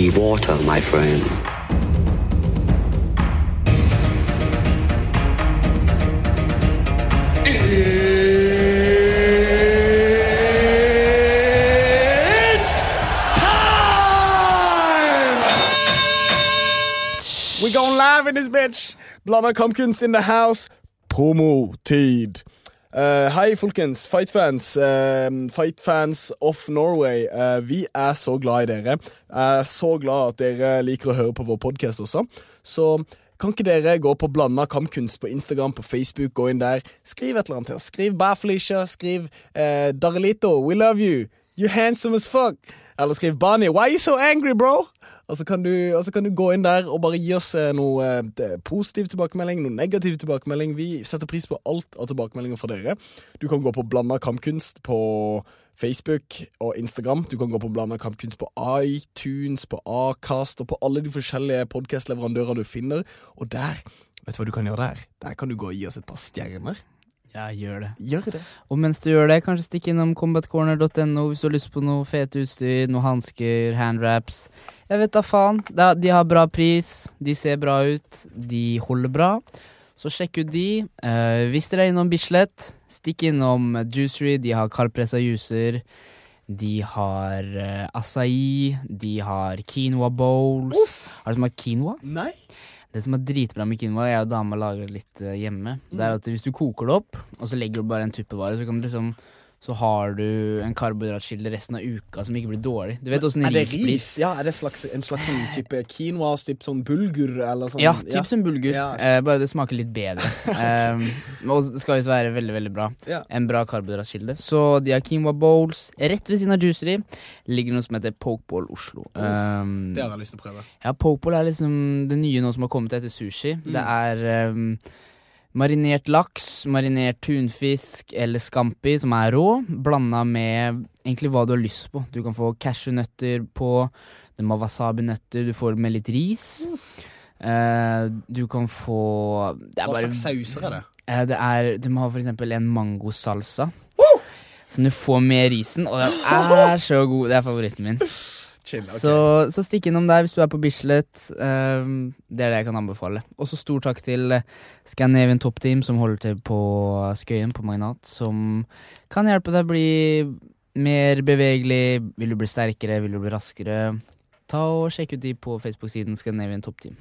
Be water, my friend. We going live in this bitch! Blanda kampkunst in the house. Promotid. Uh, hei, folkens. Fightfans. Uh, Fightfans of Norway. Uh, vi er så glad i dere. Jeg er så glad at dere liker å høre på vår podkast også. Så kan ikke dere gå på Blanda kampkunst på Instagram, på Facebook, gå inn der. Skriv et eller annet til oss. Skriv Bæ Felicia. Skriv Darlito, we love you. You handsome as fuck. Eller skriv Bani, why are you so angry, bro? Og så, kan du, kan du gå inn der og bare gi oss eh, noe eh, positiv tilbakemelding, noe negativ tilbakemelding. Vi setter pris på alt av tilbakemeldinger fra dere. Du kan gå på Blanda kampkunst på Facebook og Instagram. Du kan gå på Blanda kampkunst på iTunes, på Acast og på alle de forskjellige podkastleverandørene du finner. Og der, vet du hva du kan gjøre der? Der kan du gå og gi oss et par stjerner. Ja, gjør det. Gjør det. Og mens du gjør det, kanskje stikk innom combatcorner.no hvis du har lyst på noe fete utstyr, noe hansker, handwraps. Jeg vet da faen. De har bra pris, de ser bra ut, de holder bra. Så sjekk ut de. Eh, hvis dere er innom Bislett, stikk innom Juicery. De har kaldpressa juicer. De har eh, acai. De har quinoa bowls. Har du smakt quinoa? Nei? Det som er dritbra med quinoa, jeg og dama lager det litt eh, hjemme. Det er at Hvis du koker det opp, og så legger du bare en tuppevare, så kan du liksom så har du en karbohydratkilde resten av uka som ikke blir dårlig. Du vet åssen Er det ris blir? ris? Ja, er det slags, en slags sånn type quinoa, typ sånn bulgur eller sånn? Ja, typ som bulgur. Ja. Eh, bare det smaker litt bedre. um, og det skal visst være veldig veldig bra. Ja. En bra karbohydratkilde. Så de har quinoa bowls. Rett ved siden av Juicery ligger noe som heter Pokeball Oslo. Um, Det har jeg lyst til å prøve. Ja, pokeball er liksom det nye nå som har kommet etter sushi. Mm. Det er ehm, marinert laks, marinert tunfisk eller scampi som er rå, blanda med egentlig hva du har lyst på. Du kan få cashewnøtter på, det må wasabinøtter, du får det med litt ris. Uh, du kan få det Hva slags sauser er det? Uh, det er, Du må ha for eksempel en mangosalsa. Som du får med risen, og den er så god. Det er favoritten min. Chill, okay. Så, så stikk innom der hvis du er på Bislett. ehm, det er det jeg kan anbefale. Og så stor takk til eh, Scandinavian Top Team, som holder til på Skøyen, på Magnat. Som kan hjelpe deg å bli mer bevegelig. Vil du bli sterkere, vil du bli raskere? Ta og Sjekk ut de på Facebook-siden Scandinavian Top Team.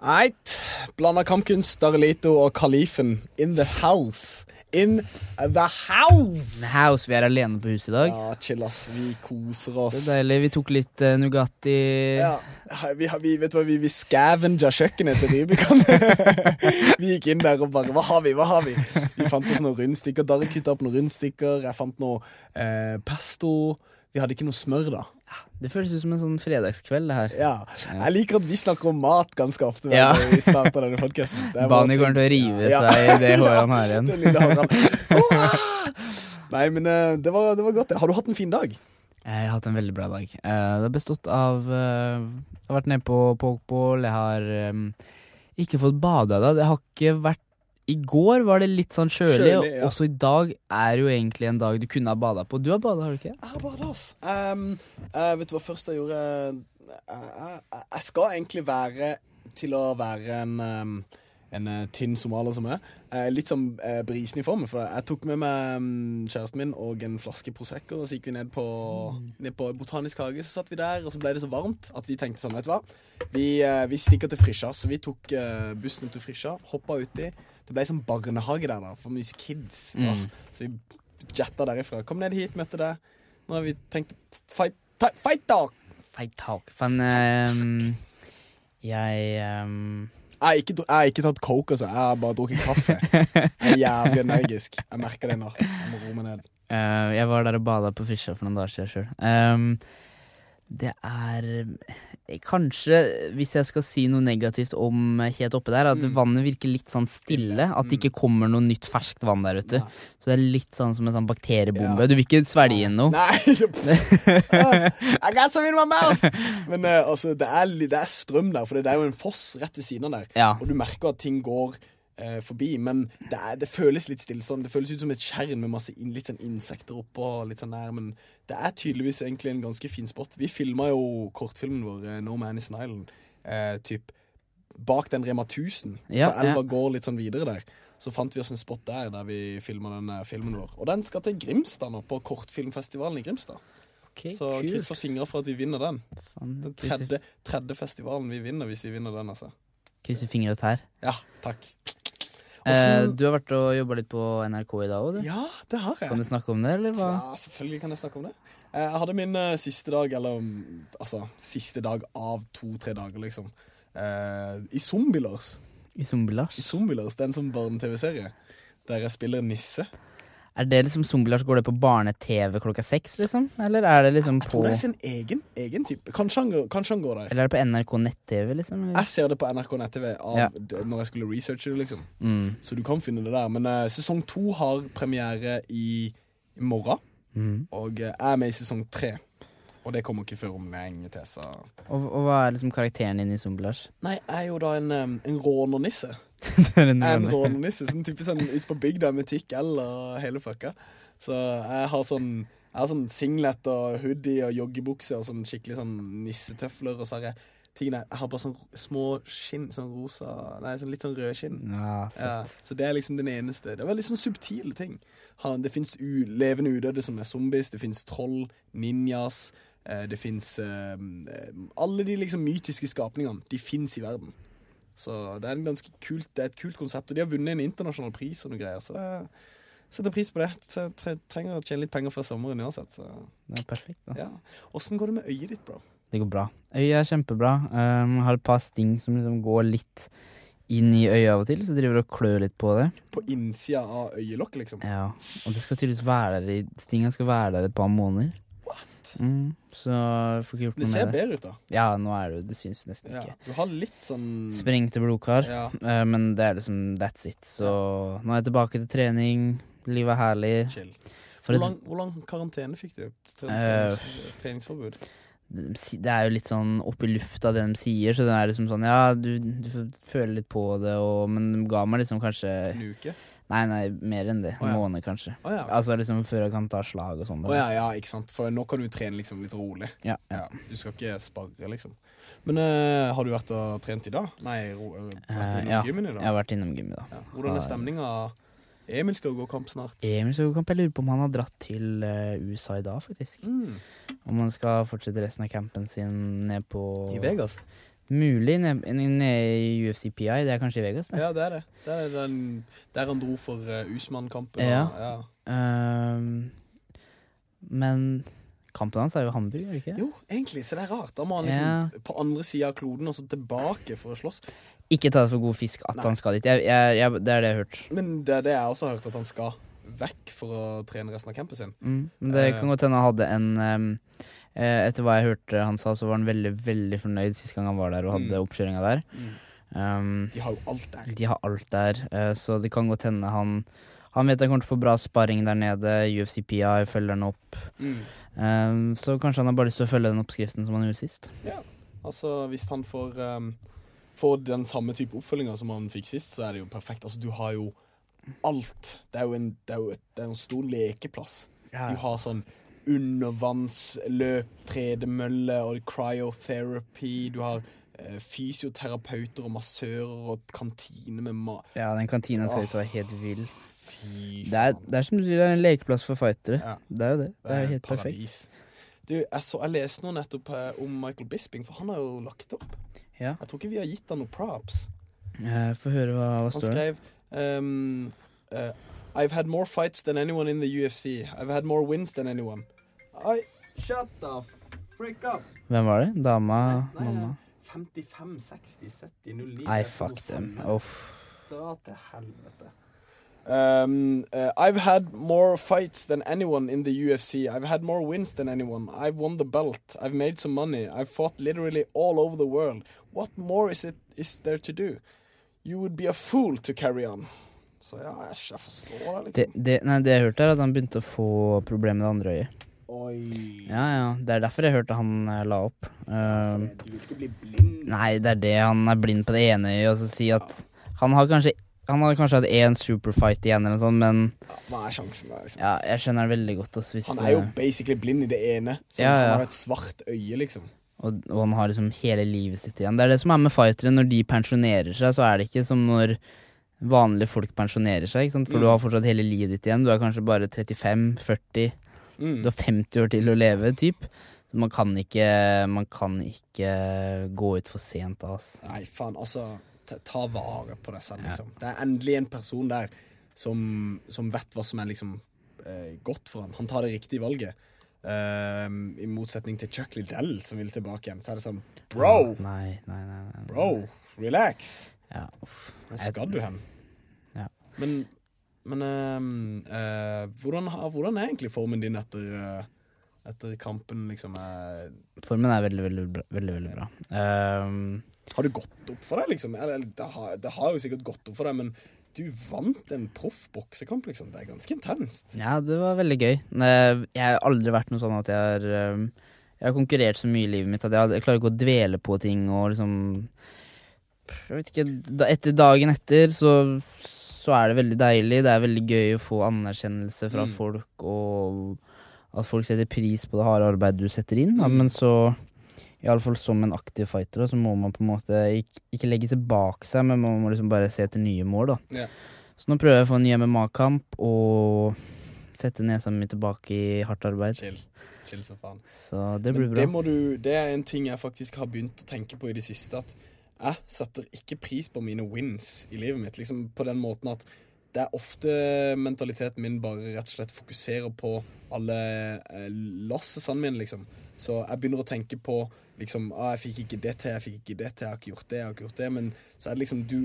Eit. Blanda kampkunst, Darelito og Kalifen in the house. In the house! The House, vi er alene på huset i dag. Ja, chill, ass. Vi koser oss. Det er deilig. Vi tok litt uh, Nugatti. Ja, vi, vi, vet du hva, vi, vi scavenga kjøkkenet til Rubicon. vi gikk inn der og bare Hva har vi? Hva har vi? Vi fant oss noen rundstykker. Darre kutta opp noen rundstykker. Jeg fant noe eh, pesto. Vi hadde ikke noe smør, da. Det føles ut som en sånn fredagskveld, det her. Ja. Jeg liker at vi snakker om mat ganske ofte. Ja. Vi starter denne podcasten. Bani kommer til å rive Ja. seg i det håret han har igjen. Nei, men eh, det var, det var godt. det. Har du hatt en fin dag? Jeg har hatt en veldig bra dag. Eh, det har bestått av eh, Jeg har vært nede på pokeball, jeg har ikke fått bada da. Det har ikke vært I går var det litt sånn kjølig, Kjølig, ja. også i dag er jo egentlig en dag du kunne ha bada på. Du har bada, har du ikke? Jeg har bada, ass. Um, uh, vet du hva først jeg gjorde? Jeg, eh, jeg skal egentlig være til å være en, um, en eh, tynn somalier som. Eh, litt som uh, brisen i formen. For jeg tok med meg um, kjæresten min og en flaske Prosecco, og så gikk vi ned på, ned på Botanisk hage. Så satt vi der, og så ble det så varmt at vi tenkte sånn, vet du hva. Vi, eh, vi stikker til Frisja. Så vi tok eh, bussen til Frisja, hoppa uti. Det ble som barnehage der, da, for mye kids. Mm. Så vi jetta derifra. Kom ned hit, møtte deg. Nå har vi tenkt fight, fight talk! Fight talk. Fan ehm, Jeg um Jeg har ikke, jeg har ikke tatt coke, altså. Jeg har bare drukket kaffe. Jeg er jævlig energisk. Jeg merker det nå. Jeg må roe meg ned. Uh, jeg var der og bada på Frisja for noen dager siden sjøl. Det er eh, Kanskje, hvis jeg skal si noe negativt om helt oppe der, at Mm. vannet virker litt sånn stille. At det ikke kommer noe nytt ferskt vann der ute. Ja. Så det er litt sånn som en sånn bakteriebombe. Ja. Du vil ikke svelge inn noe. Nei! I got some in my mouth! Men uh, altså, det er, det er strøm der, for det er jo en foss rett ved siden av der. Ja. Og du merker at ting går eh, forbi, men det, er, det føles litt stillsomt. Det føles ut som et skjerm med masse in, litt sånn insekter oppå, litt sånn der, men det er tydeligvis egentlig en ganske fin spot. Vi filma jo kortfilmen vår, eh, No Man is an Island, eh, typ bak den Rema 1000. Ja, for elva ja. går litt sånn videre der. Så fant vi oss en spot der der vi filma den eh, filmen vår. Og den skal til Grimstad nå, på kortfilmfestivalen i Grimstad. Okay, Så kult. krysser fingre for at vi vinner den. Fan, Den tredje, tredje festivalen vi vinner, hvis vi vinner den, altså. Krysser fingre og tær. Ja, takk. Eh, du har vært og jobba litt på NRK i dag òg, du. Ja, det har jeg. Kan du snakke om det, eller hva? Ja, selvfølgelig kan jeg snakke om det. Eh, Jeg hadde min uh, siste dag, eller mm, altså siste dag av to-tre dager, liksom. uh, I Zombielars. I Zombielars? I Zombielars, Det er en sånn barne-TV-serie der jeg spiller nisse. Er det liksom Zombielars, går det på barne-TV klokka seks, liksom? Eller er det liksom på Jeg tror det er sin egen, egen type. Kanskje han, går- kanskje han går der. Eller er det på NRK nett-TV, liksom? Eller? Jeg ser det på NRK nett-TV av Ja. d- når jeg skulle researche det, liksom. Mm. Så du kan finne det der. Men eh, sesong to har premiere i, morgen. Mm. Og eh, jeg er med i sesong tre. Og det kommer ikke før om lenge til, så Og, og hva er liksom karakteren din i Zombielars? Nei, jeg er jo da en, um, en rånernisse. er venn. rånernisse, sånn typisk sånn ute på bygda med tikkel og hele fucka. Så jeg har sånn Jeg har sånn singlet og hoodie og joggebukse og sånn skikkelig sånn nissetøfler. Og så har jeg tingene Jeg har bare sånn små skinn, sånn rosa Nei, sånn litt sånn rød skinn. Ja, Ja, så det er liksom den eneste. Det er veldig sånn subtile ting. Det fins levende udøde som er zombies, det fins troll, ninjas, eh, det fins eh, Alle de liksom mytiske skapningene, de fins i verden. Så det er, en ganske kult, det er et kult konsept. Og de har vunnet en internasjonal pris og noe greier, så det er, setter pris på det. Jeg trenger å tjene litt penger før sommeren uansett. Så Det er perfekt, da. ja. Åssen går det med øyet ditt, bro? Det går bra. Øyet er kjempebra. Um, har et par sting som liksom går litt inn i øyet av og til, så driver og klør litt på det. På innsida av øyelokket, liksom? Ja, Og det skal tydeligvis være der i Stinga skal være der et par måneder. Mm, så får ikke gjort Det noe ser med det. bedre ut, da. Ja, nå er det jo Det syns nesten Ja. ikke. Du har litt sånn Sprengte blodkar. Ja, uh, men det er liksom that's it. Så nå er jeg tilbake til trening. Livet er herlig. chill. Hvor lang, hvor lang karantene fikk du? Trenings, uh, treningsforbud? det er jo litt sånn opp i lufta det de sier, så det er liksom sånn Ja, du, du får føle litt på det, og, men de ga meg liksom kanskje En uke? Nei, nei, mer enn det. En En ja. måned, kanskje. Oh, ja. Altså liksom før jeg kan ta slag og sånn. Oh, ja, ja, ikke sant. For nå kan du trene liksom litt rolig. Ja, ja. Ja, Du skal ikke sparre, liksom. Men uh, har du vært og trent i dag? Nei, ro, eh, vært innom innom ja. gymmen i dag? Jeg har vært innom gymmen i dag. Ja. Hvordan er stemninga? Emil skal jo gå kamp snart. Emil skal gå kamp, jeg lurer på om han har dratt til eh, USA i dag, faktisk. Mm. Om han skal fortsette resten av campen sin ned på I Vegas? Mulig nede ned i UFC PI. Det er kanskje i Vegas, det. Ja, det er det. Det er den, der han dro for uh, Usman-kampen. Ja. ja. Um, men kampen hans er jo Hamburg, er det ikke? Jo, egentlig, så det er rart. Da må han liksom på andre sida av kloden og så tilbake for å slåss. Ikke ta det for god fisk at Nei. han skal dit. Jeg, jeg, jeg, det er det jeg har hørt. Men det er det jeg også har hørt, at han skal vekk for å trene resten av campen sin. Mm, men det uh, kan godt hende han hadde en eh, Etter hva jeg hørte han sa, så var han veldig veldig fornøyd sist gang han var der og hadde Mm. oppkjøringa der. Um, De har jo alt der. de har alt der, eh, så det kan godt hende han Han vet han kommer til å få bra sparring der nede. UFC PI følger han opp. Mm. Um, så kanskje han har bare lyst til å følge den oppskriften som han gjorde sist. Ja, Altså, hvis han får, um, får den samme type oppfølginga som han fikk sist, så er det jo perfekt. Altså, du har jo alt. Det er jo en, det er jo et, det er en stor lekeplass. Du har sånn undervannsløp, tredemølle og cryotherapy. Du har eh, fysioterapeuter og massører og kantine med mat. Ja, den kantina skal Åh. visst være helt vill. Fy Det er, det er som du sier, det er en lekeplass for fightere. Ja. Det er jo det. Det er jo helt perfekt. Du, jeg, så, jeg leste noe nettopp eh, om Michael Bisping, for han har jo lagt opp. Ja. Jeg tror ikke vi har gitt han noen props. Eh, Få høre hva, hva Han står det. skrev um, uh, I've had more fights than anyone in the UFC. I've had more wins than anyone. I, shut the frick up. Hvem var det? Dama? Nei, nei. Mamma? 55, 60, 70, 09 Nei, Det fuck dem. Uff. Dra til helvete. Um, uh, I've had more fights than anyone in the UFC. I've had more wins than anyone. I've won the belt. I've made some money. I've fought literally all over the world. What more is it is there to do? You would be a fool to carry on. Så ja, jeg, forstår det, Det, liksom. det, nei, det jeg hørte, er at han begynte å få problemer med det andre øyet. Oi. Ja, ja. Det er derfor jeg hørte han eh, la opp. Um, Du vil ikke bli blind. nei, det er det. Han er blind på det ene øyet, og så si at han har kanskje Han har kanskje hatt én superfight igjen, eller noe sånt, men Ja, hva er sjansen der? Liksom? ja, jeg skjønner det veldig godt. Altså, hvis, Han er jo eh, basically blind i det ene. Så Ja, han ja. har et svart øye, liksom. og, og han har liksom hele livet sitt igjen. Det er det som er med fightere. Når de pensjonerer seg, så er det ikke som når vanlige folk pensjonerer seg. Ikke sant? For Mm. du har fortsatt hele livet ditt igjen. Du er kanskje bare 35-40. Mm. Du har 50 år til å leve, typ. Så man kan ikke Man kan ikke gå ut for sent, altså. Nei, faen, altså ta, ta vare på deg selv, liksom. Det er endelig en person der som, som vet hva som er liksom eh, godt for han. Han tar det riktige valget. Uh, I motsetning til Chuck Liddell, som vil tilbake igjen. Så er det sånn Bro! Nei, nei, nei. nei. Bro, relax. Ja. Hvor skal du hen? Ja. Men, men uh, uh, hvordan, hvordan er egentlig formen din etter, uh, etter kampen, liksom? eh, Formen er veldig, veldig. Veldig, veldig bra. Ehm, har det gått opp for deg, liksom? Eller, eller, det, har, det har jo sikkert gått opp for deg, men du vant en proff boksekamp, liksom. Det er ganske intenst. ja, det var veldig gøy. Jeg har aldri vært noe sånn at jeg har ehm, Jeg har konkurrert så mye i livet mitt at jeg, jeg klarer ikke å dvele på ting og liksom Jeg vet ikke Etter dagen etter så, så er det veldig deilig. Det er veldig gøy å få anerkjennelse fra Mm. folk, og at folk setter pris på det harde arbeidet du setter inn. Da. Mm. Men så Iallfall som en aktiv fighter, da, så må man på en måte ikke, ikke legge tilbake seg, men man må liksom bare se etter nye mål, da. Yeah. Så nå prøver jeg å få en ny MMA-kamp og sette nesa mi tilbake i hardt arbeid. Chill. Chill som faen. Så det blir Men bra. det, du, det er en ting jeg faktisk har begynt å tenke på i det siste. At jeg setter ikke pris på mine wins i livet mitt. Liksom på den måten at det er ofte mentaliteten min bare rett og slett fokuserer på alle eh, lossesene mine, liksom. Så jeg begynner å tenke på liksom ah, 'Jeg fikk ikke det til, jeg fikk ikke det til, jeg har ikke gjort det, jeg har ikke gjort det.' Men så er det liksom du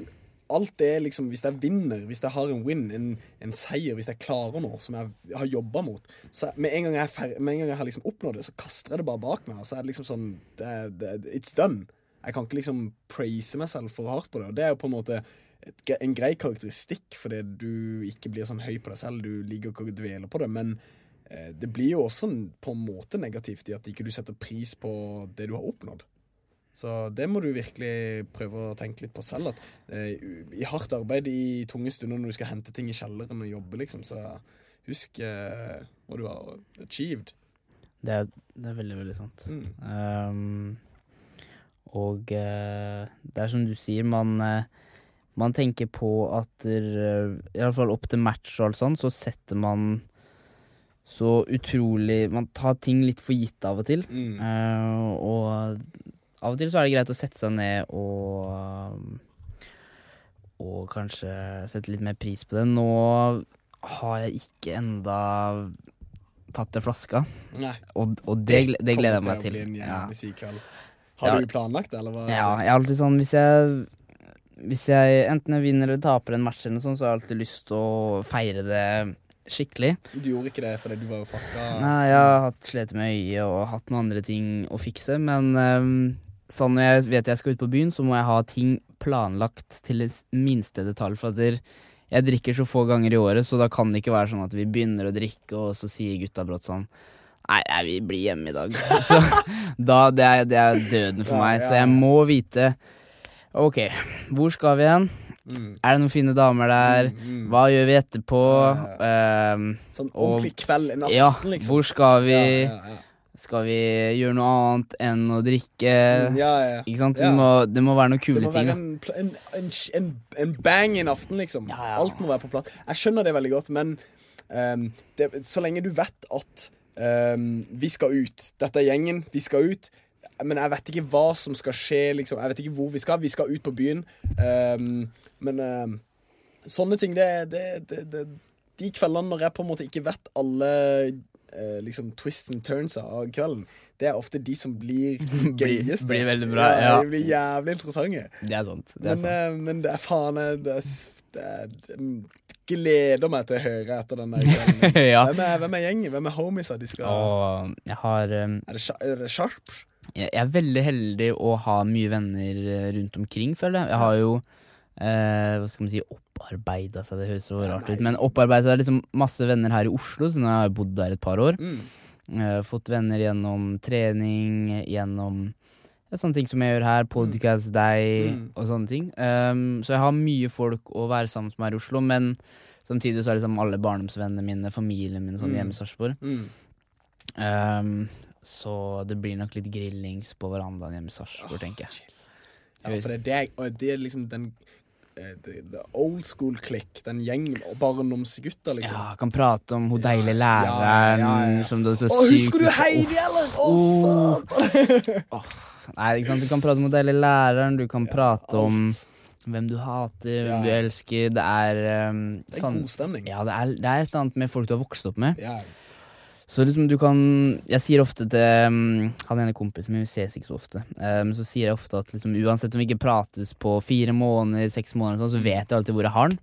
Alt det liksom Hvis jeg vinner, hvis jeg har en win, en, en seier, hvis jeg klarer noe som jeg har jobba mot Så med en gang jeg, med en gang jeg har liksom oppnådd det, så kaster jeg det bare bak meg. Så er det liksom sånn det, det, It's done. Jeg kan ikke liksom praise meg selv for hardt på det. Og det er jo på en måte en grei karakteristikk, fordi du ikke blir sånn høy på deg selv. Du ligger ikke og dveler på det. Men eh, det blir jo også på en måte negativt i at ikke du setter pris på det du har oppnådd. Så det må du virkelig prøve å tenke litt på selv. At eh, I hardt arbeid i tunge stunder når du skal hente ting i kjelleren og jobbe, liksom, så husk eh, hva du har achieved. Det er, det er veldig, veldig sant. Mm. Ehm, og eh, det er som du sier, man, eh, man tenker på at uh, I alle fall opp til match og alt sånt, så setter man så utrolig Man tar ting litt for gitt av og til. Mm. Uh, og av og til så er det greit å sette seg ned og Og kanskje sette litt mer pris på det. Nå har jeg ikke enda tatt det flaska, Nei. og, og det, det gleder jeg meg til. bli en Ja. Har Ja. du planlagt det, eller hva? ja, jeg er alltid sånn Hvis jeg Hvis jeg enten jeg vinner eller taper en match, eller noe sånt, så har jeg alltid lyst til å feire det skikkelig. Du gjorde ikke det fordi du var jo fucka? Nei, jeg har hatt slitt med øyet og hatt noen andre ting å fikse, men um, sånn når jeg vet jeg skal ut på byen, så må jeg ha ting planlagt til det minste detalj. For at jeg drikker så få ganger i året, så da kan det ikke være sånn at vi begynner å drikke, og så sier gutta brått sånn Nei, jeg vil bli hjemme i dag. Så da, det er, det er døden for meg. Så jeg må vite Ok, hvor skal vi hen? Mm. Er det noen fine damer der? Mm, mm. Hva gjør vi etterpå? Ja, um, Sånn ordentlig kveld, en aften, ja, liksom. hvor skal vi? Ja. Skal vi gjøre noe annet enn å drikke? Mm, ja, ja. Ikke sant? Det, må, det må være noen kule ting. Det må være ting, en, en, en, en bang i en aften, liksom. Ja, ja. Alt må være på plass. Jeg skjønner det veldig godt, men um, det, så lenge du vet at ehm, vi skal ut Dette er gjengen, vi skal ut. Men jeg vet ikke hva som skal skje, liksom. Jeg vet ikke hvor vi skal. Vi skal ut på byen. Um, men um, sånne ting, det, det, det, De kveldene når jeg på en måte ikke vet alle eh, liksom twists and turns av kvelden, det er ofte de som blir Blir- gøyeste. blir veldig bra, ja. De blir jævlig interessante. Det er sant. Det er Men, sant. Uh, men det er faen eh, det, er, er, det gleder meg til å høre etter den der ja. Hvem er, hvem er gjengen? Hvem er homiesa de skal Og jeg har um, er, det, er det Sharp? Jeg jeg er veldig heldig å ha mye venner eh, rundt omkring, føler jeg. Jeg har jo eh, hva skal man si, opparbeida seg, det høres så rart ut, men opparbeida seg liksom masse venner her i Oslo, så nå har jeg bodd der et par år. Mm. Eh, fått venner gjennom trening, gjennom ja, sånne ting som jeg gjør her, podcast, deg Mm. og sånne ting. Um, så jeg har mye folk å være sammen med her i Oslo, men samtidig så er liksom alle barndomsvennene mine, familien min, sånn Mm. hjemme i Sarpsborg. Mm. Um, så det blir nok litt grillings på verandaen hjemme i Sarpsborg, tenker jeg. Ja, for det, er deg, og det er liksom den eh, det, det old school click, den gjengen og barndomsgutta, liksom. Ja, kan prate om hun deilige ja, læreren ja, ja. som du er så Å, sykt husker du Heidi, eller? Å, Oh. satan! Nei, ikke sant? Du kan prate om hun deilige læreren, du kan prate om hvem du hater, hvem Ja. du elsker. Det er um, Det er sånn god stemning. Ja, det er, det er et eller annet med folk du har vokst opp med. Ja. Så liksom du kan Jeg sier ofte til um, Han ene kompisen min, vi ses ikke så ofte, men men så sier jeg ofte at liksom, uansett om vi ikke prates på fire måneder, seks måneder, sånn, så vet jeg alltid hvor jeg har den.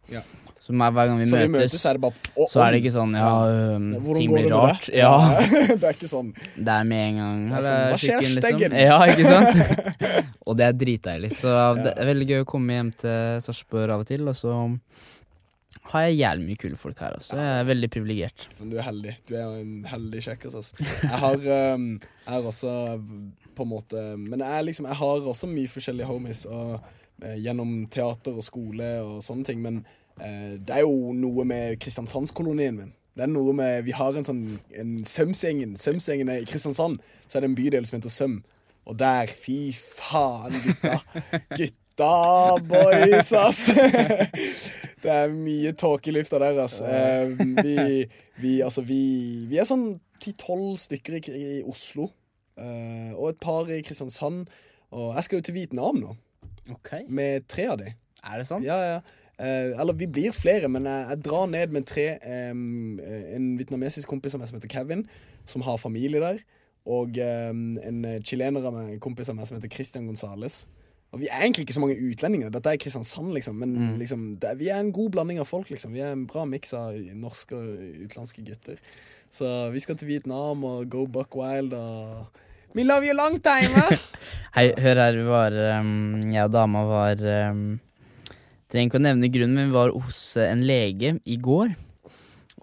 Så hver hver gang vi Så vi møtes, møtes, så er det bare å, så er det ikke sånn ja, ja. Hvordan ting blir rart. Ja, det er ikke sånn. det er med en gang. Det er sånn, hva skjer, skikken», steggen? Ja, ikke sant? og det er dritdeilig. Så det er veldig gøy å komme hjem til Sarpsborg av og til, og så har jeg jævlig mye kule folk her også. Jeg er veldig privilegert. Du er heldig. Du er en heldig kjekkas. Altså. Jeg har, um, jeg har også på en måte Men jeg, er liksom, jeg har også mye forskjellige homies og, eh, gjennom teater og skole og sånne ting. Men det er jo noe med Kristiansandskolonien min. Det er noe med, Vi har en sånn en Sømsengen. Sømsengen er i Kristiansand. Så er det en bydel som heter Søm. Og der, fy faen, gutta. Gutta, boys, ass. Det er mye tåke i lufta der, ass. Eh, vi, vi, altså, vi, vi er sånn ti-tolv stykker i, i Oslo. eh, og et par i Kristiansand. Og jeg skal jo til Vietnam nå, Okay. med tre av de. Er det sant? Ja, ja. Eh, eller vi blir flere, men jeg, jeg drar ned med tre. eh, en vietnamesisk kompis av meg som heter Kevin, som har familie der. Og em, en eh, chilener av meg, en kompis av meg som heter Christian Gonzales. Og vi er egentlig ikke så mange utlendinger. Dette er Kristiansand, liksom. Men liksom, det, vi er en god blanding av folk, liksom. Vi er en bra miks av norske og utenlandske gutter. Så vi skal til Vietnam og go buck wild og We love you long time, eh? Hei, hør her, vi var um, Jeg og dama var um, Trenger ikke å nevne grunnen, men vi var hos eh, en lege i går.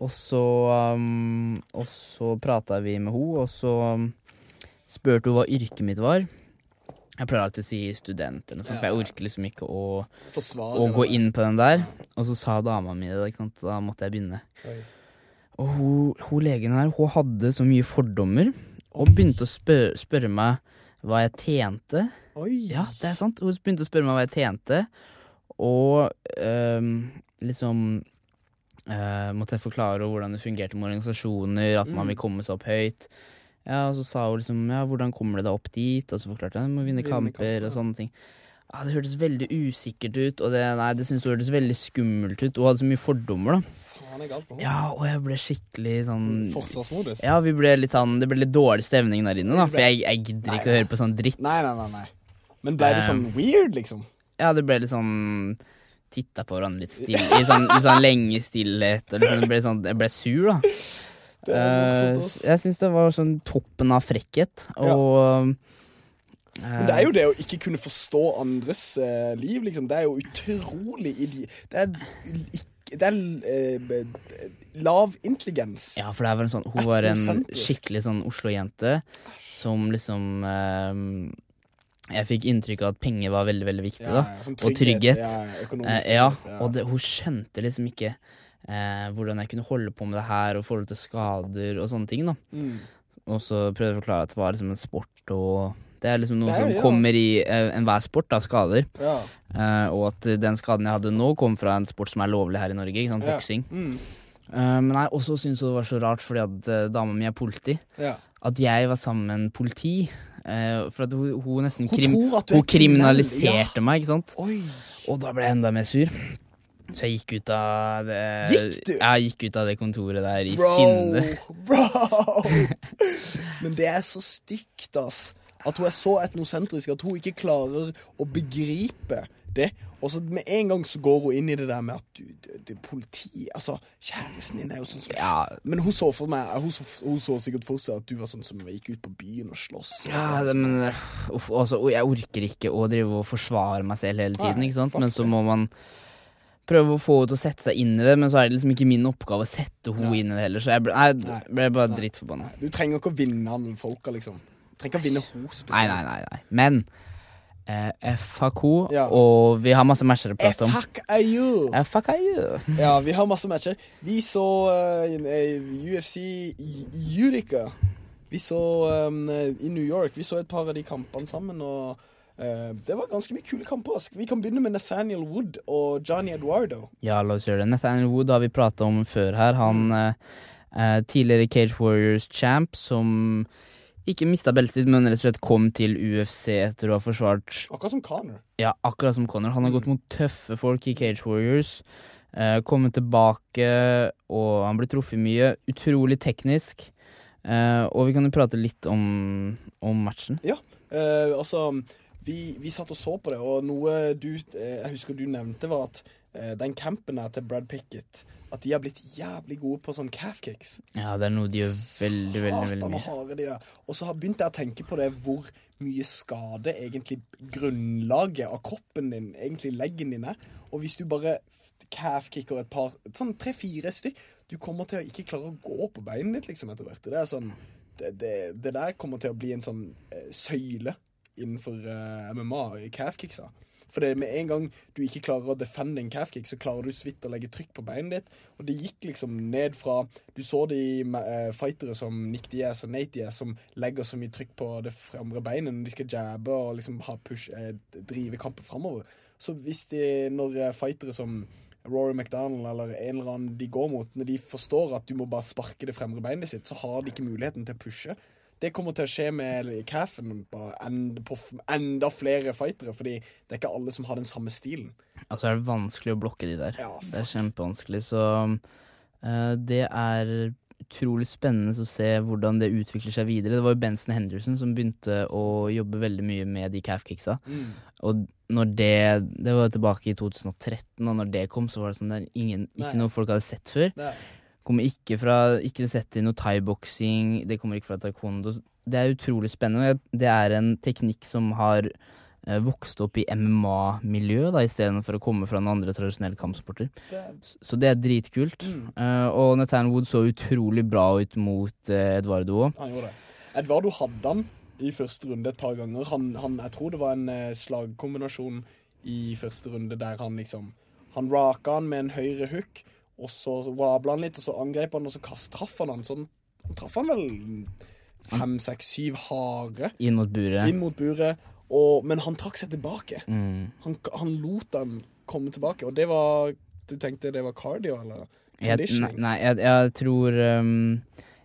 Og så um, Og så prata vi med henne, og så um, spurte hun hva yrket mitt var. Jeg pleier alltid å si student, eller noe sånt, for jeg orker liksom ikke å, å gå inn på den der. Og så sa dama mi det, da måtte jeg begynne. Oi. Og hun, hun legen her, hun hadde så mye fordommer, og begynte å spørre, spørre meg hva jeg tjente. Oi. Ja, det er sant. Hun begynte å spørre meg hva jeg tjente, og øhm, liksom øh, måtte jeg forklare hvordan det fungerte med organisasjoner, at man Mm. vil komme seg opp høyt. Ja, og så sa hun liksom ja, hvordan kommer du deg opp dit? Og så forklarte jeg du må vinne kamper og sånne ting. Ja, Det hørtes veldig usikkert ut, og det, nei, det syntes hun hørtes veldig skummelt ut. Hun hadde så mye fordommer, da. Faen, jeg galt på henne. Ja, og jeg ble skikkelig sånn Forsvarsmodus? Ja, vi ble litt sånn Det ble litt dårlig stemning der inne, da. For jeg, jeg gidder ikke å høre på sånn dritt. Nei, nei, nei. nei. Men ble det Um, sånn weird, liksom? Ja, det ble litt sånn Titta på hverandre litt stille I sånn, i sånn lenge stillhet Og liksom det ble sånn Jeg ble sur da ass. Jeg synes det var sånn toppen av frekkhet Og eh, Men det er jo det å ikke kunne forstå andres uh, liv, liksom. Det er jo utrolig idi... Det er, det er lav intelligens. Ja, for det er vel sånn Hun var en skikkelig sånn Oslo-jente Som liksom Jeg fikk inntrykk av at penger var veldig, veldig viktig da trygghet, og trygghet. Ja, Eh, ja, trygghet, og det, hun skjønte liksom ikke eh, hvordan jeg kunne holde på med det her, og forhold til skader og sånne ting. da Mm. Og så prøvde jeg å forklare at det var liksom en sport, og det er liksom noe er som ja. kommer i eh, enhver sport, da, skader. Ja. Eh, og at den skaden jeg hadde nå, kom fra en sport som er lovlig her i Norge, ikke sant, Ja. boksing. Mm. Eh, men jeg også syntes det var så rart, fordi at uh, dama mi er politi. ja. At jeg var sammen med en politi. Eh, for at hun, hun nesten krim, hun kriminaliserte kriminaliserte meg, ikke sant. Oi. Og da ble jeg enda mer sur. Så jeg gikk ut av det? Jeg gikk ut av det kontoret der i Bro, sinne. bro! Men det er så stygt, ass. At hun er så etnosentrisk at hun ikke klarer å begripe det. Og så med en gang så går hun inn i det der med at du, det, politi Altså, kjæresten din er jo sånn som Ja. Men hun så for meg Hun så, hun så sikkert for seg at du var sånn som gikk ut på byen og sloss. og- Ja, det, men uff, altså, Jeg orker ikke å drive og forsvare meg selv hele tiden, Nei, ikke sant? men så må man prøve å få henne til å sette seg inn i det. Men så er det liksom ikke min oppgave å sette henne Ja. inn i det heller, så jeg ble, nei, Nei. ble bare drittforbanna. Du trenger ikke å vinne alle folka, liksom. Du trenger ikke å vinne henne spesielt. Nei, nei, nei. nei. Men eh, FHK, Ja. og vi har masse matcher å prate om. FHKU! jo. Ja, vi har masse matcher. Vi så uh, UFC Utica. Vi så um, i New York. Vi så et par av de kampene sammen, og uh, det var ganske mye kule kamper. Vi kan begynne med Nathaniel Wood og Johnny Eduardo. Ja, la oss gjøre det. Nathaniel Wood har vi prata om før her. Han uh, eh, tidligere Cage Warriors champ som ikke mista beltet sitt, men rett og slett kom til UFC etter å ha forsvart Akkurat som Connor. Ja, akkurat som Connor. Han har gått mot tøffe folk i Cage Warriors. Eh, kommet tilbake, og han blir truffet mye. Utrolig teknisk. Eh, og vi kan jo prate litt om, om matchen. Ja, eh, altså vi, vi satt og så på det, og noe du eh, Jeg husker du nevnte, var at den campen her til Brad Pickett At de har blitt jævlig gode på sånn calf kicks. Ja, det er noe de gjør veldig, veldig veldig mye. harde de gjør. Og så har begynt jeg å tenke på det hvor mye skade egentlig grunnlaget av kroppen din, egentlig leggen din, er. Og hvis du bare calf-kicker et par Sånn tre-fire stykk Du kommer til å ikke klare å gå på beinet ditt liksom etter hvert. Det er sånn det, det, det der kommer til å bli en sånn eh, søyle innenfor eh, MMA, calf-kicksa. For det med en gang du ikke klarer å defende en calf-kick, så klarer du så vidt å legge trykk på beinet ditt. Og det gikk liksom ned fra Du så de uh, fightere som Nick Diaz og Nate Diaz som legger så mye trykk på det fremre beinet når de skal jabbe og liksom push, uh, drive kampen framover. Så hvis de, når eh, fightere som Rory McDonald eller en eller annen de går mot, når de forstår at du må bare sparke det fremre beinet sitt, så har de ikke muligheten til å pushe. Det kommer til å skje med Caffen på, end, på enda flere fightere, fordi det er ikke alle som har den samme stilen. Altså er det vanskelig å blokke de der. Ja, det er kjempevanskelig, så uh, det er utrolig spennende å se hvordan det utvikler seg videre. Det var jo Benson Henderson som begynte å jobbe veldig mye med de calf-kicksa. Og når det Det var tilbake i 2013, og når det kom, så var det sånn det er ingen, ikke Nei. noe folk hadde sett før. Er, Kommer ikke fra Ikke sett i noe thaiboksing, det kommer ikke fra taekwondo. Det er utrolig spennende. Det er en teknikk som har eh, vokst opp i MMA-miljø, da, istedenfor å komme fra noen andre tradisjonelle kampsporter. er, Så det er dritkult. Mm. Eh, og Nathan Wood så utrolig bra ut mot uh, Edvardo òg. han gjorde det. Edvardo hadde han i første runde et par ganger. Han, han, jeg tror det var en eh, slagkombinasjon i første runde der han liksom Han raka han med en høyre hook, og så rabla han litt, og så angrep han, og så kast, traff han han. Så han, han traff han vel fem, seks, syv harde inn mot buret. inn mot buret, og, men han trakk seg tilbake. Mm. Han, han lot dem komme tilbake, og det var Du tenkte det var cardio, eller? Jeg, nei, Conditioning? nei jeg, jeg tror um,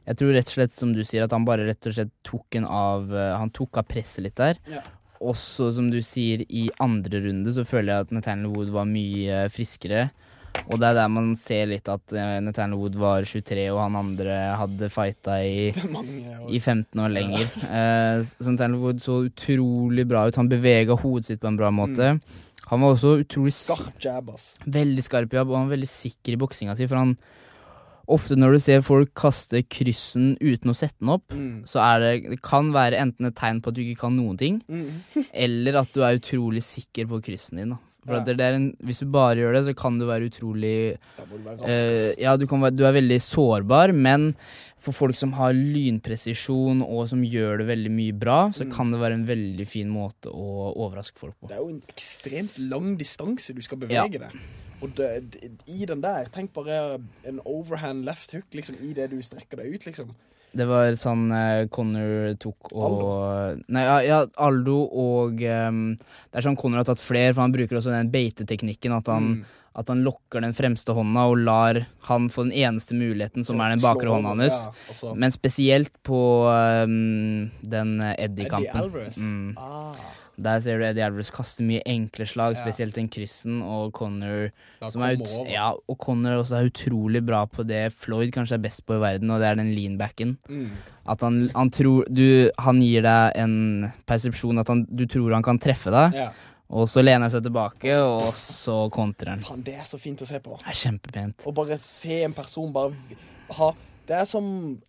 Jeg tror rett og slett, som du sier, at han bare rett og slett tok en av uh, Han tok av presset litt der. Ja. Også, som du sier, i andre runde så føler jeg at Nathaniel Wood var mye eh, friskere. Og det er der man ser litt at uh, Nathaniel Wood var 23, og han andre hadde fighta i i 15 år lenger. Eh, så Nathaniel Wood så utrolig bra ut. Han bevega hodet sitt på en bra måte. Han var også utrolig Skarp jab, ass. Veldig skarp jobb, og han var veldig sikker i boksinga si. For han Ofte når du ser folk kaste kryssen uten å sette den opp, Mm. så er det Det kan være enten et tegn på at du ikke kan noen ting, Mm. eller at du er utrolig sikker på kryssen din. Da. For Ja. en, Hvis du bare gjør det, så kan du være utrolig Da må du være rask, eh. Ja, du, kan være, du er veldig sårbar, men for folk som har lynpresisjon og som gjør det veldig mye bra, så Mm. kan det være en veldig fin måte å overraske folk på. Det er jo en ekstremt lang distanse du skal bevege Ja. deg. Og det, det, i den der, tenk bare en overhand left hook liksom, i det du strekker deg ut, liksom. Det var sånn eh, Connor tok og Nei, ja, ja, Aldo og um, Det er sånn Connor har tatt flere, for han bruker også den beiteteknikken. At han, Mm. at han lokker den fremste hånda og lar han få den eneste muligheten, som er den bakre hånda hans. ja, altså. Men spesielt på um, den eh, Eddie Eddie-kampen. Alvarez. Mm. Ah. Der ser du Eddie Alvarez kaste mye enkle slag, spesielt den kryssen, og Connor som er ut, ja, og Connor også er utrolig bra på det Floyd kanskje er best på i verden, og det er den leanbacken. Mm. At han, han tror du, Han gir deg en persepsjon at han, du tror han kan treffe deg, Yeah. og så lener han seg tilbake, og så kontrer han. Faen, det er så fint å se på. Det er kjempepent. Å bare se en person bare ha Det er som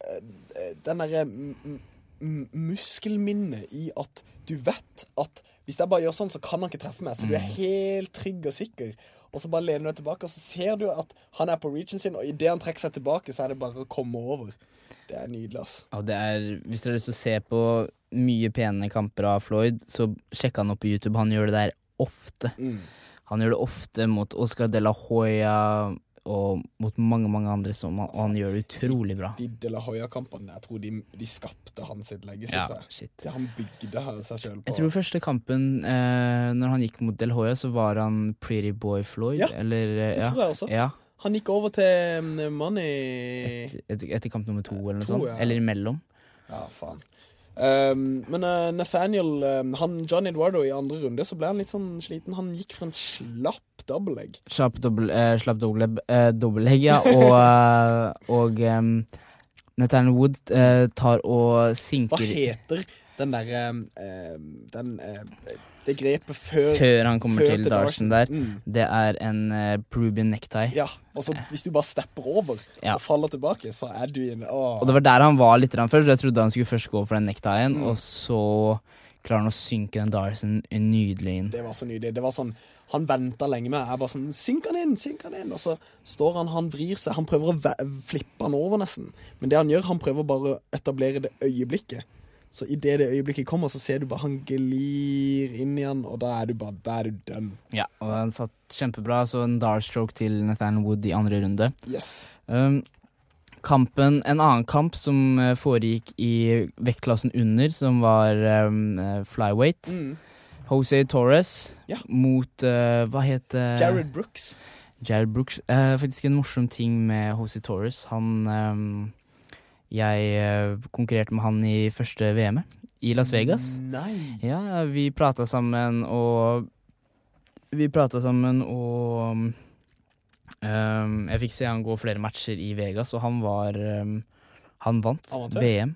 eh, den derre m- muskelminnet i at du vet at hvis jeg bare gjør sånn, så kan han ikke treffe meg. Så du er helt trygg og sikker. Og så bare lener du deg tilbake, og så ser du at han er på reachen sin, og idet han trekker seg tilbake, så er det bare å komme over. Det er nydelig, ass. Ja, det er, hvis dere har lyst til å se på mye pene kamper av Floyd, så sjekk han opp på YouTube. Han gjør det der ofte. Mm. Han gjør det ofte mot Oscar de la Hoya og mot mange mange andre, som han, og han gjør det utrolig bra. De De La Hoya-kampene, jeg tror de, de skapte hans sitt legacy, Ja. Det han bygde seg sjøl på. Jeg tror første kampen, eh, når han gikk mot Del Hoya, så var han Pretty Boy Floyd. Ja, eller, eh, det tror jeg også. Ja, Han gikk over til mm, Money etter, etter, etter kamp nummer to, eller noe To, sånt. ja. Eller imellom. Ja, faen. Um, men uh, Nathaniel um, han, John Eduardo i andre runde Så ble han litt sånn sliten. Han gikk for en slapp dobbeltlegg. Slapp dobbeltlegg, eh, slapp dobbel, eh, ja. Og, uh, og um, Nathaniel Wood uh, tar og sinker Hva heter den derre Den Det grepet før før han kommer før til Darson der. Mm. Det er en uh, Peruvian necktie. Ja, og så hvis du bare stepper over Ja. og faller tilbake, så er du inne. åh. Og det var der han var litt før, så Jeg trodde han skulle først gå for den necktien, Mm. og så klarer han å synke den Darson nydelig inn. Det var så nydelig. Det var sånn Han venta lenge med. Jeg bare sånn Synk han inn! Synk han inn! Og så står han, han vrir seg. Han prøver å flippe han over, nesten. Men det han gjør, han prøver bare å etablere det øyeblikket. Så i det øyeblikket kommer, så ser du bare han glir inn igjen, og da er du bare Da er du døm. Ja, og han satt kjempebra. Så en darstroke til Nathan Wood i andre runde. Yes. Um, kampen, En annen kamp som eh, foregikk i vektklassen under, som var um, eh, flyweight. Mm. Jose Torres Ja. mot uh, Hva het det? Jared Brooks. Jared Brooks. Uh, faktisk en morsom ting med Jose Torres. Han ehm, Jeg eh, konkurrerte med han i første VM-et, i Las Vegas. Nei. Ja, vi prata sammen og Vi prata sammen og um, Jeg fikk se han gå flere matcher i Vegas, og han var um, Han vant Amatør? VM.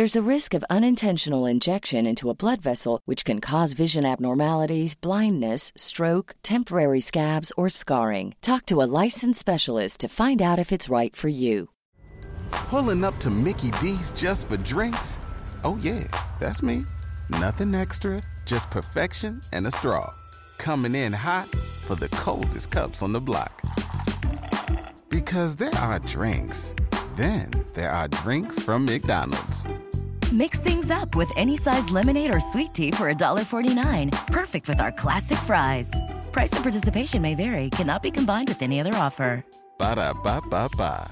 There's a risk of unintentional injection into a blood vessel, which can cause vision abnormalities, blindness, stroke, temporary scabs, or scarring. Talk to a licensed specialist to find out if it's right for you. Pulling up to Mickey D's just for drinks? Oh, yeah, that's me. Nothing extra, just perfection and a straw. Coming in hot for the coldest cups on the block. Because there are drinks, then there are drinks from McDonald's. Mix things up with any size lemonade or sweet tea for $1.49. Perfect with our classic fries. Price and participation may vary, cannot be combined with any other offer. Ba da ba ba ba.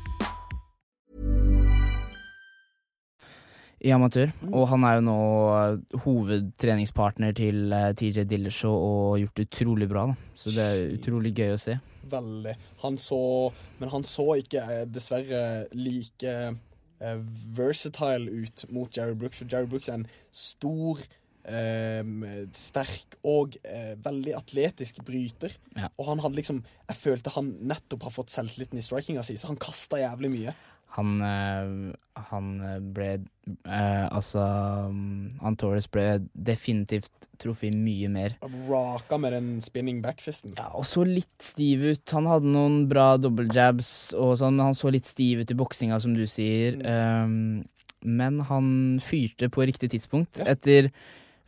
i amatør. Og han er jo nå eh, hovedtreningspartner til eh, TJ Dillershaw og gjort det utrolig bra. da Så det er utrolig gøy å se. Veldig. Han så Men han så ikke eh, dessverre like eh, versatile ut mot Jerry Brooks, for Jerry Brooks er en stor Um, sterk og uh, veldig atletisk bryter. Ja. Og han hadde liksom Jeg følte han nettopp har fått selvtilliten i strikinga si, så han kasta jævlig mye. Han, eh, han ble eh, Altså mm, Han Torres ble definitivt truffet mye mer. Raka med den spinning backfisten. Ja, og så litt stiv ut. Han hadde noen bra double jabs og sånn, han så litt stiv ut i boksinga, som du sier. Um, men han fyrte på riktig tidspunkt. Ja. Etter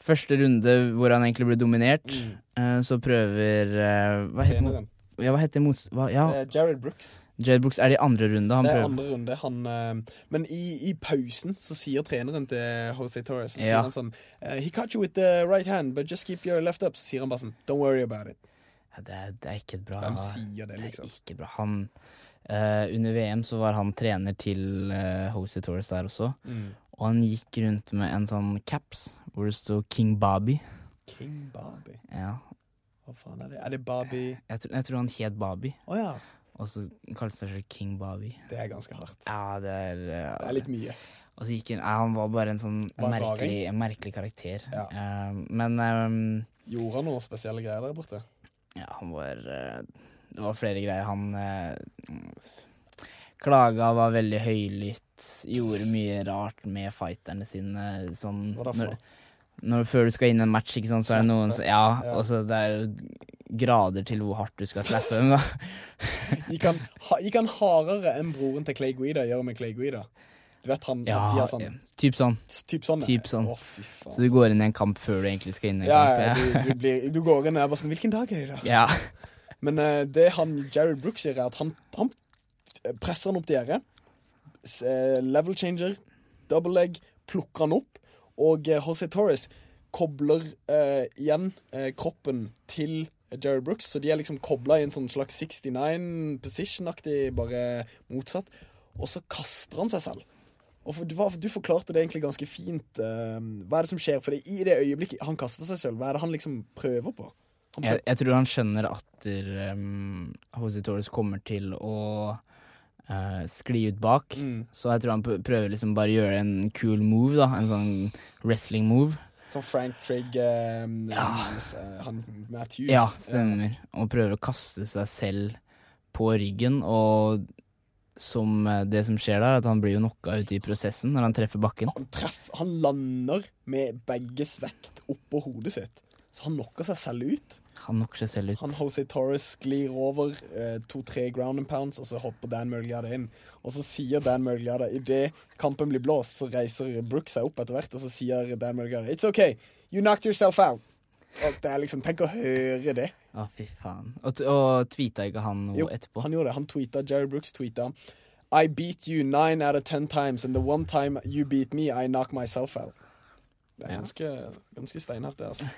første runde hvor han egentlig ble dominert, Mm. uh, så prøver uh, Hva heter, ja, hva heter mots... Hva, ja, Eh, Jared Brooks. Jared Brooks er det i andre runde han Det er prøver. andre runde. Han, uh, men i, i pausen så sier treneren til Jose Torres Så sier Ja. han sånn uh, He caught you with the right hand, but just keep your left up. Så sier han bare sånn Don't worry about it. Ja, det, er, det er ikke bra Hvem sier det, liksom? Det er ikke bra. Han uh, Under VM så var han trener til uh, Jose Torres der også, Mm. og han gikk rundt med en sånn caps hvor det sto King Bobby. King Bobby? Ja. Hva faen er det? Er det Bobby Jeg, tror- jeg tror han het Bobby, Oh, ja. Og så kalte han seg selv King Bobby. Det er ganske hardt. Ja, det er, eh, Det er litt mye. Og så gikk han ja, Han var bare en sånn en merkelig, en merkelig karakter. Ja. Uh, men um, Gjorde han noen spesielle greier der borte? Ja, han var uh, Det var flere greier. Han klaga, var veldig høylytt, gjorde mye rart med fighterne sine. Sånn Hva da for noe? Når Før du skal inn i en match, ikke sant, så er det noen som Ja, Ja. så det er grader til hvor hardt du skal slappe dem, da. Gikk han, ha, gikk han hardere enn broren til Clay Guida gjør med Clay Guida? Du vet han Ja, de har sånn, typ sånn. Typ sånn? typ sånn. Å, fy faen. Så du går inn i en kamp før du egentlig skal inn i en ja, kamp. ja, du, du, blir, du går inn og er bare sånn Hvilken dag er det i dag? ja. Men uh, det han Jared Brooks gjør, er at han, han presser han opp til gjerdet. Eh, Level changer, double leg, plukker han opp. Og José Jose Torres kobler eh, igjen eh, kroppen til Jerry Brooks, så de er liksom kobla i en sånn slags 69 position-aktig, bare motsatt. Og så kaster han seg selv. Og for, du, du forklarte det egentlig ganske fint. eh, hva er det som skjer? For det, i det øyeblikket han kaster seg selv, hva er det han liksom prøver på? Prøver. Jeg, jeg tror han skjønner at um, Jose Torres kommer til å eh, skli ut bak. Mm. Så jeg tror han prøver liksom bare å gjøre en cool move, da. En sånn wrestling move. Som Frank Trigg eh, Ja. eh, Han Matthews. Ja, stemmer. Og prøver å kaste seg selv på ryggen. Og som eh, det som skjer da, er at han blir jo knocka ut i prosessen når han treffer bakken. Han, treffer, han lander med begges vekt oppå hodet sitt. Så han knocker seg selv ut. Han knocker seg selv ut. Han Jose Torres sklir over eh, to-tre ground and pounds, og så hopper Dan Murgliada inn. Og så sier Dan Murgliada idet kampen blir blåst, så reiser Brooks seg opp etter hvert, og så sier Dan Murgliada It's okay, you knocked yourself out. Og det er liksom, Tenk å høre det. Å, fy faen. Og, og tweeta ikke han noe Jo, etterpå? han gjorde det. Han tweeta, Jerry Brooks tweeta I beat you nine out of ten times, and the one time you beat me, I knock myself out. Det er ganske, ganske steinhardt, det, altså.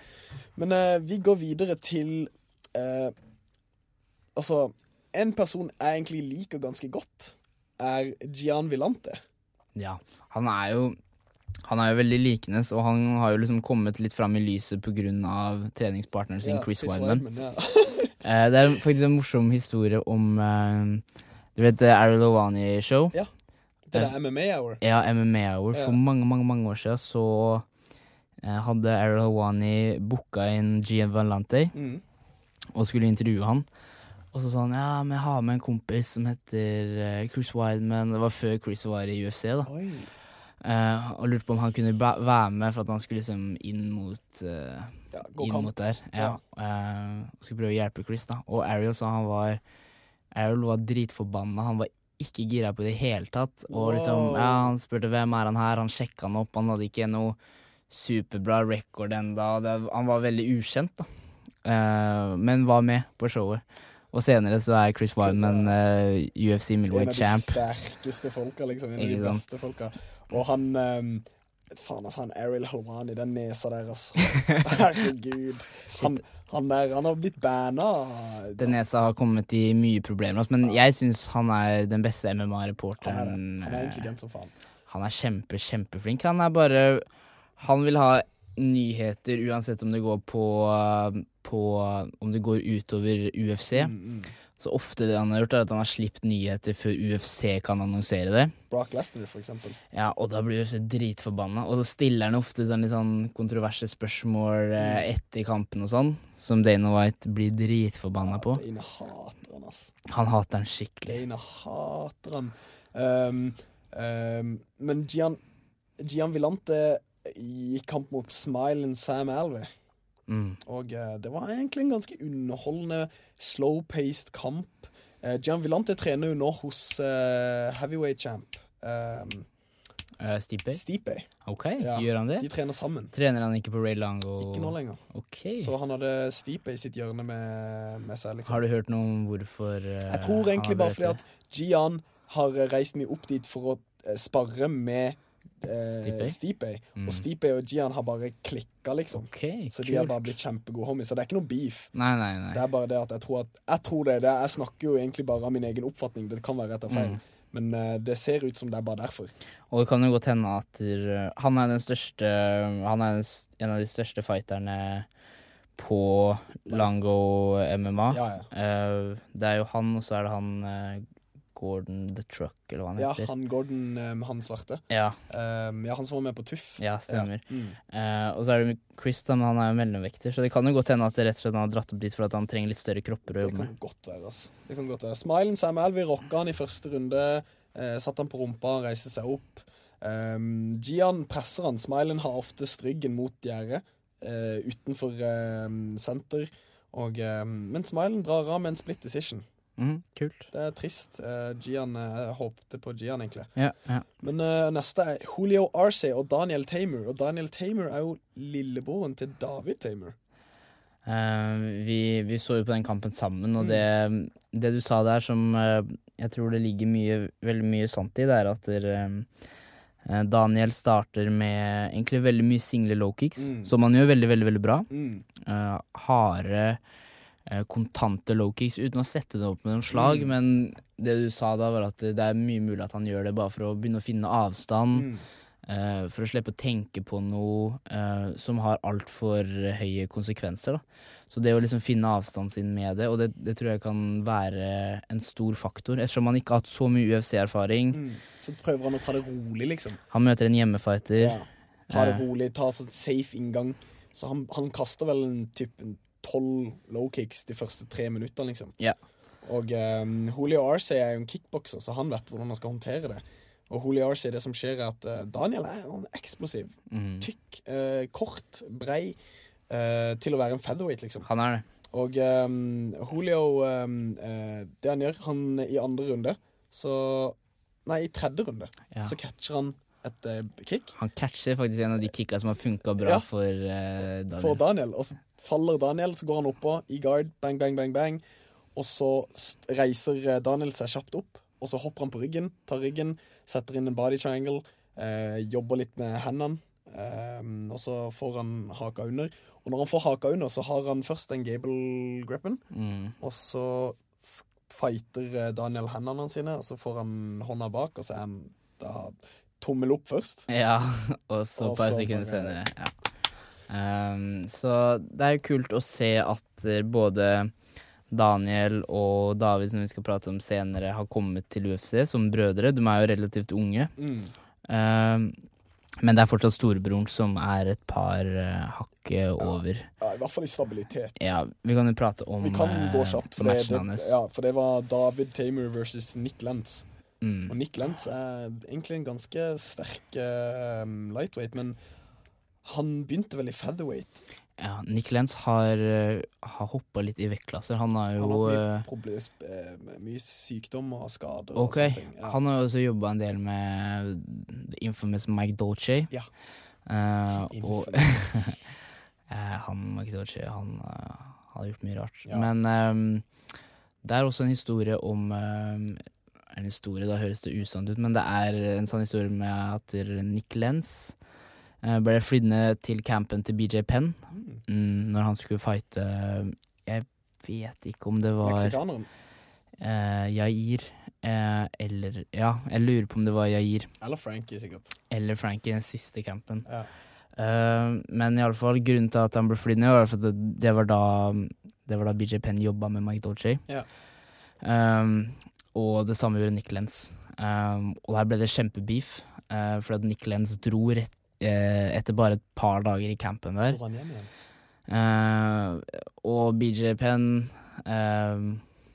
Men eh, vi går videre til eh, Altså, en person jeg egentlig liker ganske godt, er Gian Villante. Ja. Han er jo han er jo veldig likende, og han har jo liksom kommet litt fram i lyset pga. treningspartneren sin, Ja, Chris, Weidman. ja. Eh, det er faktisk en morsom historie om eh, Du vet uh, Ariel Owani-show? Ja. Det er MMA Hour. Ja, MMA Hour. For mange, mange mange år siden så eh, hadde Ariel Hawani booka inn Gian Valante Mm. og skulle intervjue han. Og så sa han ja, men jeg har med en kompis som heter eh, Chris Wideman. Det var før Chris var i UFC, da. Eh, og lurte på om han kunne være med for at han skulle liksom inn mot uh, Ja, Inn kamp. mot der. Ja. Eh, og skulle prøve å hjelpe Chris, da. Og Ariel sa han var Ariel var dritforbanna. Han var ikke gira på det i det hele tatt. Og liksom, ja, han spurte hvem er han her, han sjekka han opp, han hadde ikke noe superbra record enda. Det, han var veldig ukjent, da. Uh, men var med på showet. Og senere så er Chris Wyman uh, UFC En av de champ. sterkeste folka, liksom. En av de beste folka. Og han um, Faen, altså, han Ariel Halwani, den nesa der, altså. Herregud. Han, han, der, han har blitt banna. Den nesa har kommet i mye problemer, altså, men jeg syns han er den beste Han er. MMA-reporteren. Han er intelligent som faen. Han er kjempe, kjempeflink. Han er bare Han vil ha nyheter uansett om det går på, på Om det går utover UFC. Mm, mm. Så ofte det han har gjort, er at han har sluppet nyheter før UFC kan annonsere det. Brock Lesnar, for eksempel. Ja, Og da blir UFC dritforbanna. Og så stiller han ofte sånn litt sånn kontroverse spørsmål eh, etter kampen og sånn, som Dana White blir dritforbanna på. Dana hater han, ass. Han hater han skikkelig. Dana hater han. Um, um, men Gian, Gian Villante gikk kamp mot Smilen Sam Alvey. Mm. Og eh, det var egentlig en ganske underholdende, slow-paced kamp. Eh, Gian Villante trener jo nå hos eh, heavyweight champ um, Uh, Stipe? Stipe. Ok, Ja, gjør han det? De trener sammen. Trener han ikke på Ray Lango? Ikke nå lenger. Okay. Så han hadde Stipe i sitt hjørne med, med seg. liksom Har du hørt noe om hvorfor uh, Jeg tror egentlig bare fordi at Gian har reist mye opp dit for å eh, sparre med eh, Stipe? Mm. Og Stipe og Gian har bare klikka, liksom. Okay, Så de har bare blitt kjempegode homies. Så det er ikke noe beef. Nei, nei, nei. Det er bare det at jeg tror at Jeg tror det, det Jeg snakker jo egentlig bare av min egen oppfatning. Det kan være rett og feil. Mm. Men uh, det ser ut som det er bare derfor. Og det kan jo godt hende at uh, han er den største Han er en av de største fighterne på Lango MMA. Ja, ja. Uh, det er jo han, og så er det han eh, Gordon the Truck, eller hva han Ja, heter. han Gordon, med han svarte. Ja, Um, ja, han som var med på Tuff. ja, stemmer. Ja. Mm. Uh, og så er det Chris, da, men han er jo mellomvekter, så det kan jo godt hende at det rett og slett han har dratt opp dit for at han trenger litt større kropper å Det kan godt være. altså. Det kan godt være. Smilen Sam vi rocka han i første runde. Uh, satt han på rumpa, reiste seg opp. Um, Gian presser han. Smilen har oftest ryggen mot gjerdet uh, utenfor eh, senter. Og, eh, men Smilen drar av med en split decision. Mhm, kult. Det er trist. Eh, Gian, eh, jeg håpte på Gian, egentlig. Ja, ja. Men uh, neste er Julio Arce og Daniel Tamer. Og Daniel Tamer er jo lillebroren til David Tamer. Uh, vi, vi så jo på den kampen sammen, og Mm. det, det du sa der som jeg tror det ligger mye, veldig mye sant i, det er at der, Daniel starter med egentlig veldig mye single low kicks, Mm. som han gjør veldig, veldig veldig bra. Mm. Eh, harde, kontante low kicks uten å sette det opp med noen slag, Mm. men det du sa da, var at det er mye mulig at han gjør det bare for å begynne å finne avstand. Mm. Uh, for å slippe å tenke på noe uh, som har altfor høye konsekvenser. Da. Så det å liksom finne avstanden sin med det, og det, det tror jeg kan være en stor faktor. Ettersom han ikke har hatt så mye UFC-erfaring. Mm. Så prøver han å ta det rolig, liksom. Han møter en hjemmefighter. Ja. Ta det Eh. rolig, ta sånn safe inngang. Så han, han kaster vel en type tolv low kicks de første tre minuttene, liksom. Yeah. Og um, Julio Arce er jo en kickbokser, så han vet hvordan han skal håndtere det. Og Julio Arce, det som skjer, er at uh, Daniel er han er eksplosiv. Mm. Tykk, uh, kort, brei. Uh, til å være en featherweight, liksom. Han er det. Og um, Julio um, Det han gjør, han i andre runde Så Nei, i tredje runde Ja. så catcher han et uh, kick Han catcher faktisk en av de kicka som har funka bra Ja. for uh, Daniel. for Daniel. Og så faller Daniel, så går han oppå i guard, bang, bang, bang, bang. Og så reiser eh, Daniel seg kjapt opp, og så hopper han på ryggen, tar ryggen, setter inn en body triangle, eh, jobber litt med hendene, eh, og så får han haka under. Og når han får haka under, så har han først en gable grippen, Mm. og så fighter eh, Daniel hendene sine, og så får han hånda bak, og så er han da tommel opp først. Ja, og så et par sekunder senere. Ja. Ehm, så det er jo kult å se at både Daniel og David, som vi skal prate om senere, har kommet til UFC som brødre. De er jo relativt unge. Mm. Um, men det er fortsatt storebroren som er et par uh, hakket over. Ja, I hvert fall i stabilitet. Ja, vi kan jo prate om Vi kan gå eh, kjapt, for matchen det, hans. ja, for det var David Tamer versus Nick Lentz. Og Mm. Nick Lentz er egentlig en ganske sterk uh, lightweight, men han begynte vel i featherweight. Ja, Nick Lenz har, uh, har hoppa litt i vektklasser. Han har jo Han har hatt eh, mye, eh, mye sykdom og skader. Okay. og sånne ting. Ja. han har jo også jobba en del med the infamous Mike Dolce. Ja. Uh, og Eh, han Mike Dolce, han uh, har gjort mye rart. Ja. Men um, det er også en historie om um, En historie, da høres det usant ut, men det er en sånn historie med at Nick Lenz eh, ble flydd ned til campen til BJ Penn Mm. mm, når han skulle fighte Jeg vet ikke om det var Meksikaneren. eh, Jair eh, eller Ja, jeg lurer på om det var Jair Eller Frankie, sikkert. eller Frankie i den siste campen. Ja. Eh, men i alle fall, grunnen til at han ble flydd ned, var at det, det var da Det var da BJ Penn jobba med Mike Dolce. Ja. Um, og det samme gjorde Nick Lenz. Um, og der ble det kjempebeef, uh, for at Nick Lenz dro rett, eh, etter bare et par dager i campen der. Hvor var han hjem igjen? Eh, og BJ Penn eh,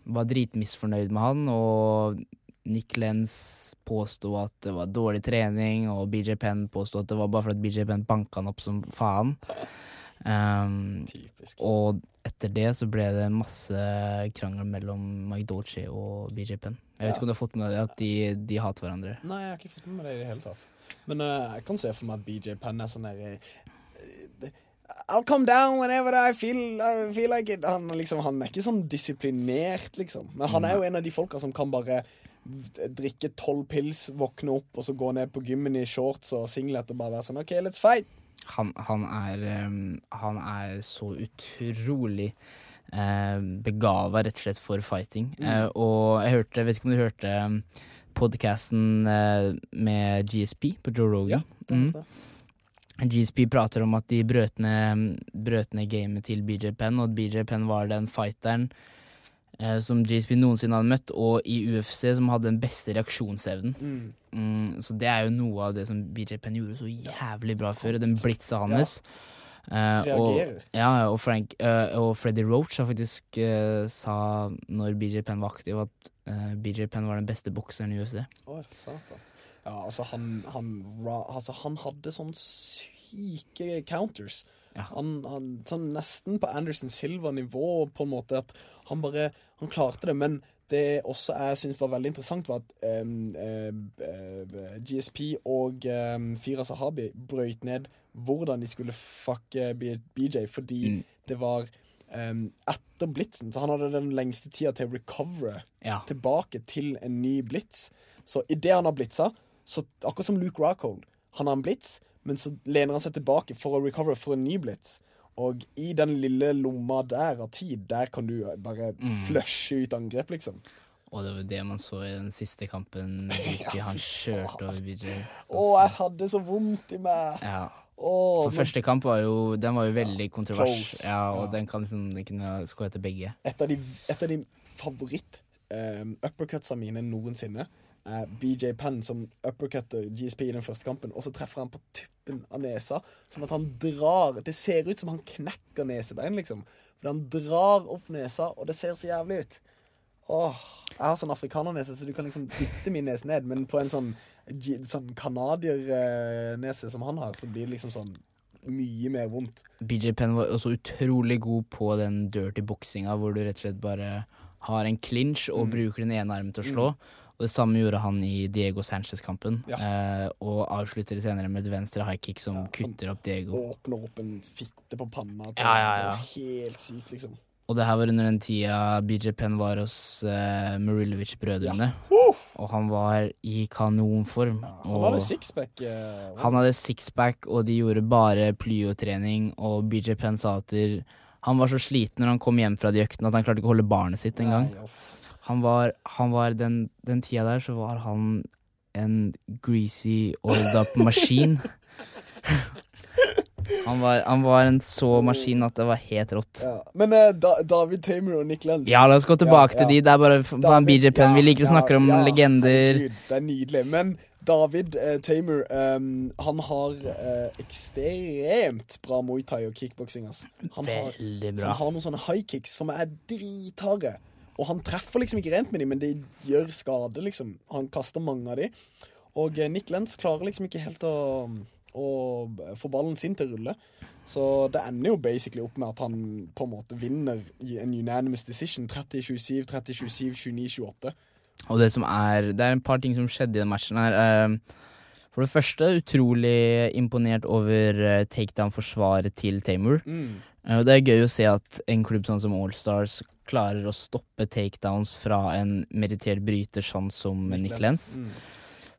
var dritmisfornøyd med han, og Nick Lenz påsto at det var dårlig trening, og BJ Penn påsto at det var bare fordi BJ Penn banka han opp som faen. Um, og etter det så ble det masse krangel mellom Mike Dolce og BJ Penn. Jeg vet Ja. ikke om du har fått med deg at de, de hater hverandre. Nei, jeg har ikke fått med meg det i det hele tatt. Men uh, jeg kan se for meg at BJ Penn er sånn der eh, eh, I'll come down whenever I feel, I feel like it. Han, liksom, han er ikke sånn disiplinert, liksom. Men han er jo en av de folka som kan bare drikke tolv pils, våkne opp, og så gå ned på gymmen i shorts og singlet og bare være sånn OK, let's fight. Han, han, er, um, han er så utrolig uh, begava, rett og slett, for fighting. Eh, og jeg hørte, vet ikke om du hørte podcasten eh, med GSP på Joe Rogan? Det, Mm. GSP prater om at de brøt ned, brøt ned gamet til BJ Penn, og at BJ Penn var den fighteren eh, som GSP noensinne hadde møtt, og i UFC som hadde den beste reaksjonsevnen. Mm. Mm, så det er jo noe av det som BJ Penn gjorde så jævlig bra før, den blitsa hans. Eh, og, ja, og, Frank, eh, og Freddy Roach har faktisk eh, sa når BJ Penn var aktiv, at eh, BJ Penn var den beste bokseren i UFC. Å, satan. Ja, altså, han, han, altså, han hadde sånn syke counters. Ja. Han, han sånn nesten på Anderson Silva-nivå, på en måte, at han bare Han klarte det, men det også jeg syns var veldig interessant, var at um, uh, GSP og um, Fira Sahabi brøyt ned hvordan de skulle fucke BJ, fordi Mm. det var um, etter blitsen. Så han hadde den lengste tida til å recovere Ja. tilbake til en ny blitz. Så idet han har blitza, så akkurat som Luke Rockhold, han har en blitz, men så lener han seg tilbake for å recover for en ny blitz. Og i den lille lomma der av tid, der kan du bare flushe ut angrep, liksom. Og det var det man så i den siste kampen. GSP, han kjørte over BJ. Å, jeg hadde så vondt i meg! Ja. Å, For men første kamp var jo Den var jo veldig kontrovers. Ja, og Ja. den kan liksom Den kunne skåret til begge. et av de, et av de favoritt um, uppercutsa mine noensinne er BJ Penn som uppercutter GSP i den første kampen, og så treffer han på tuppen av nesa, sånn at han drar Det ser ut som han knekker nesebein, liksom. For han drar opp nesa, og det ser så jævlig ut. Åh, Jeg har sånn afrikanernese, så du kan liksom dytte min nese ned, men på en sånn, sånn canadiernese som han har, så blir det liksom sånn mye mer vondt. BJ Penn var også utrolig god på den dirty boksinga, hvor du rett og slett bare har en clinch og Mm. bruker den ene armen til å slå. Og det samme gjorde han i Diego Sanchez-kampen. Ja. Eh, og avslutter senere med et venstre high kick som Ja, som- kutter opp Diego. Åpner opp en fitte på panna. Ja, ja, ja. Det var helt sykt, liksom. Og det her var under den tida BJ Penn var hos eh, Marilovic-brødrene. Og han var i kanonform. Han hadde sixpack. eh, han hadde sixpack, og de gjorde bare plyotrening. Og BJ Penn sa at han var så sliten når han kom hjem fra de øktene at han klarte ikke å holde barnet sitt engang. Uff. Han var, han var den, den tida der så var han en greasy, oiled up maskin. Han var, han var en så maskin at det var helt rått. Ja. Men eh, da, David Tamer og Nick Lenz Ja, la oss gå tilbake Ja, ja. til de. Det er bare en David- BJ Penn. Vi liker å snakke om legender. herregud, Det er nydelig. Men David eh, Tamer um, Han har eh, ekstremt bra muay thai og kickboksing. Altså. Han Veldig bra. han har noen sånne high kicks som er dritharde. Og han treffer liksom ikke rent med dem, men de gjør skade, liksom. Han kaster mange av dem. Og eh, Nick Lentz klarer liksom ikke helt å, å få ballen sin til å rulle. Så det ender jo basically opp med at han på en måte vinner i en unanimous decision. 30-27, 30-27, 29-28. Og det som er Det er en par ting som skjedde i den matchen her. Eh, For det første, utrolig imponert over eh, takedown-forsvaret til Tamer. Mm. Eh, Og det er gøy å se at en klubb sånn som Allstars klarer å stoppe takedowns fra en meritert bryter sånn som Nick Lenz. Mm.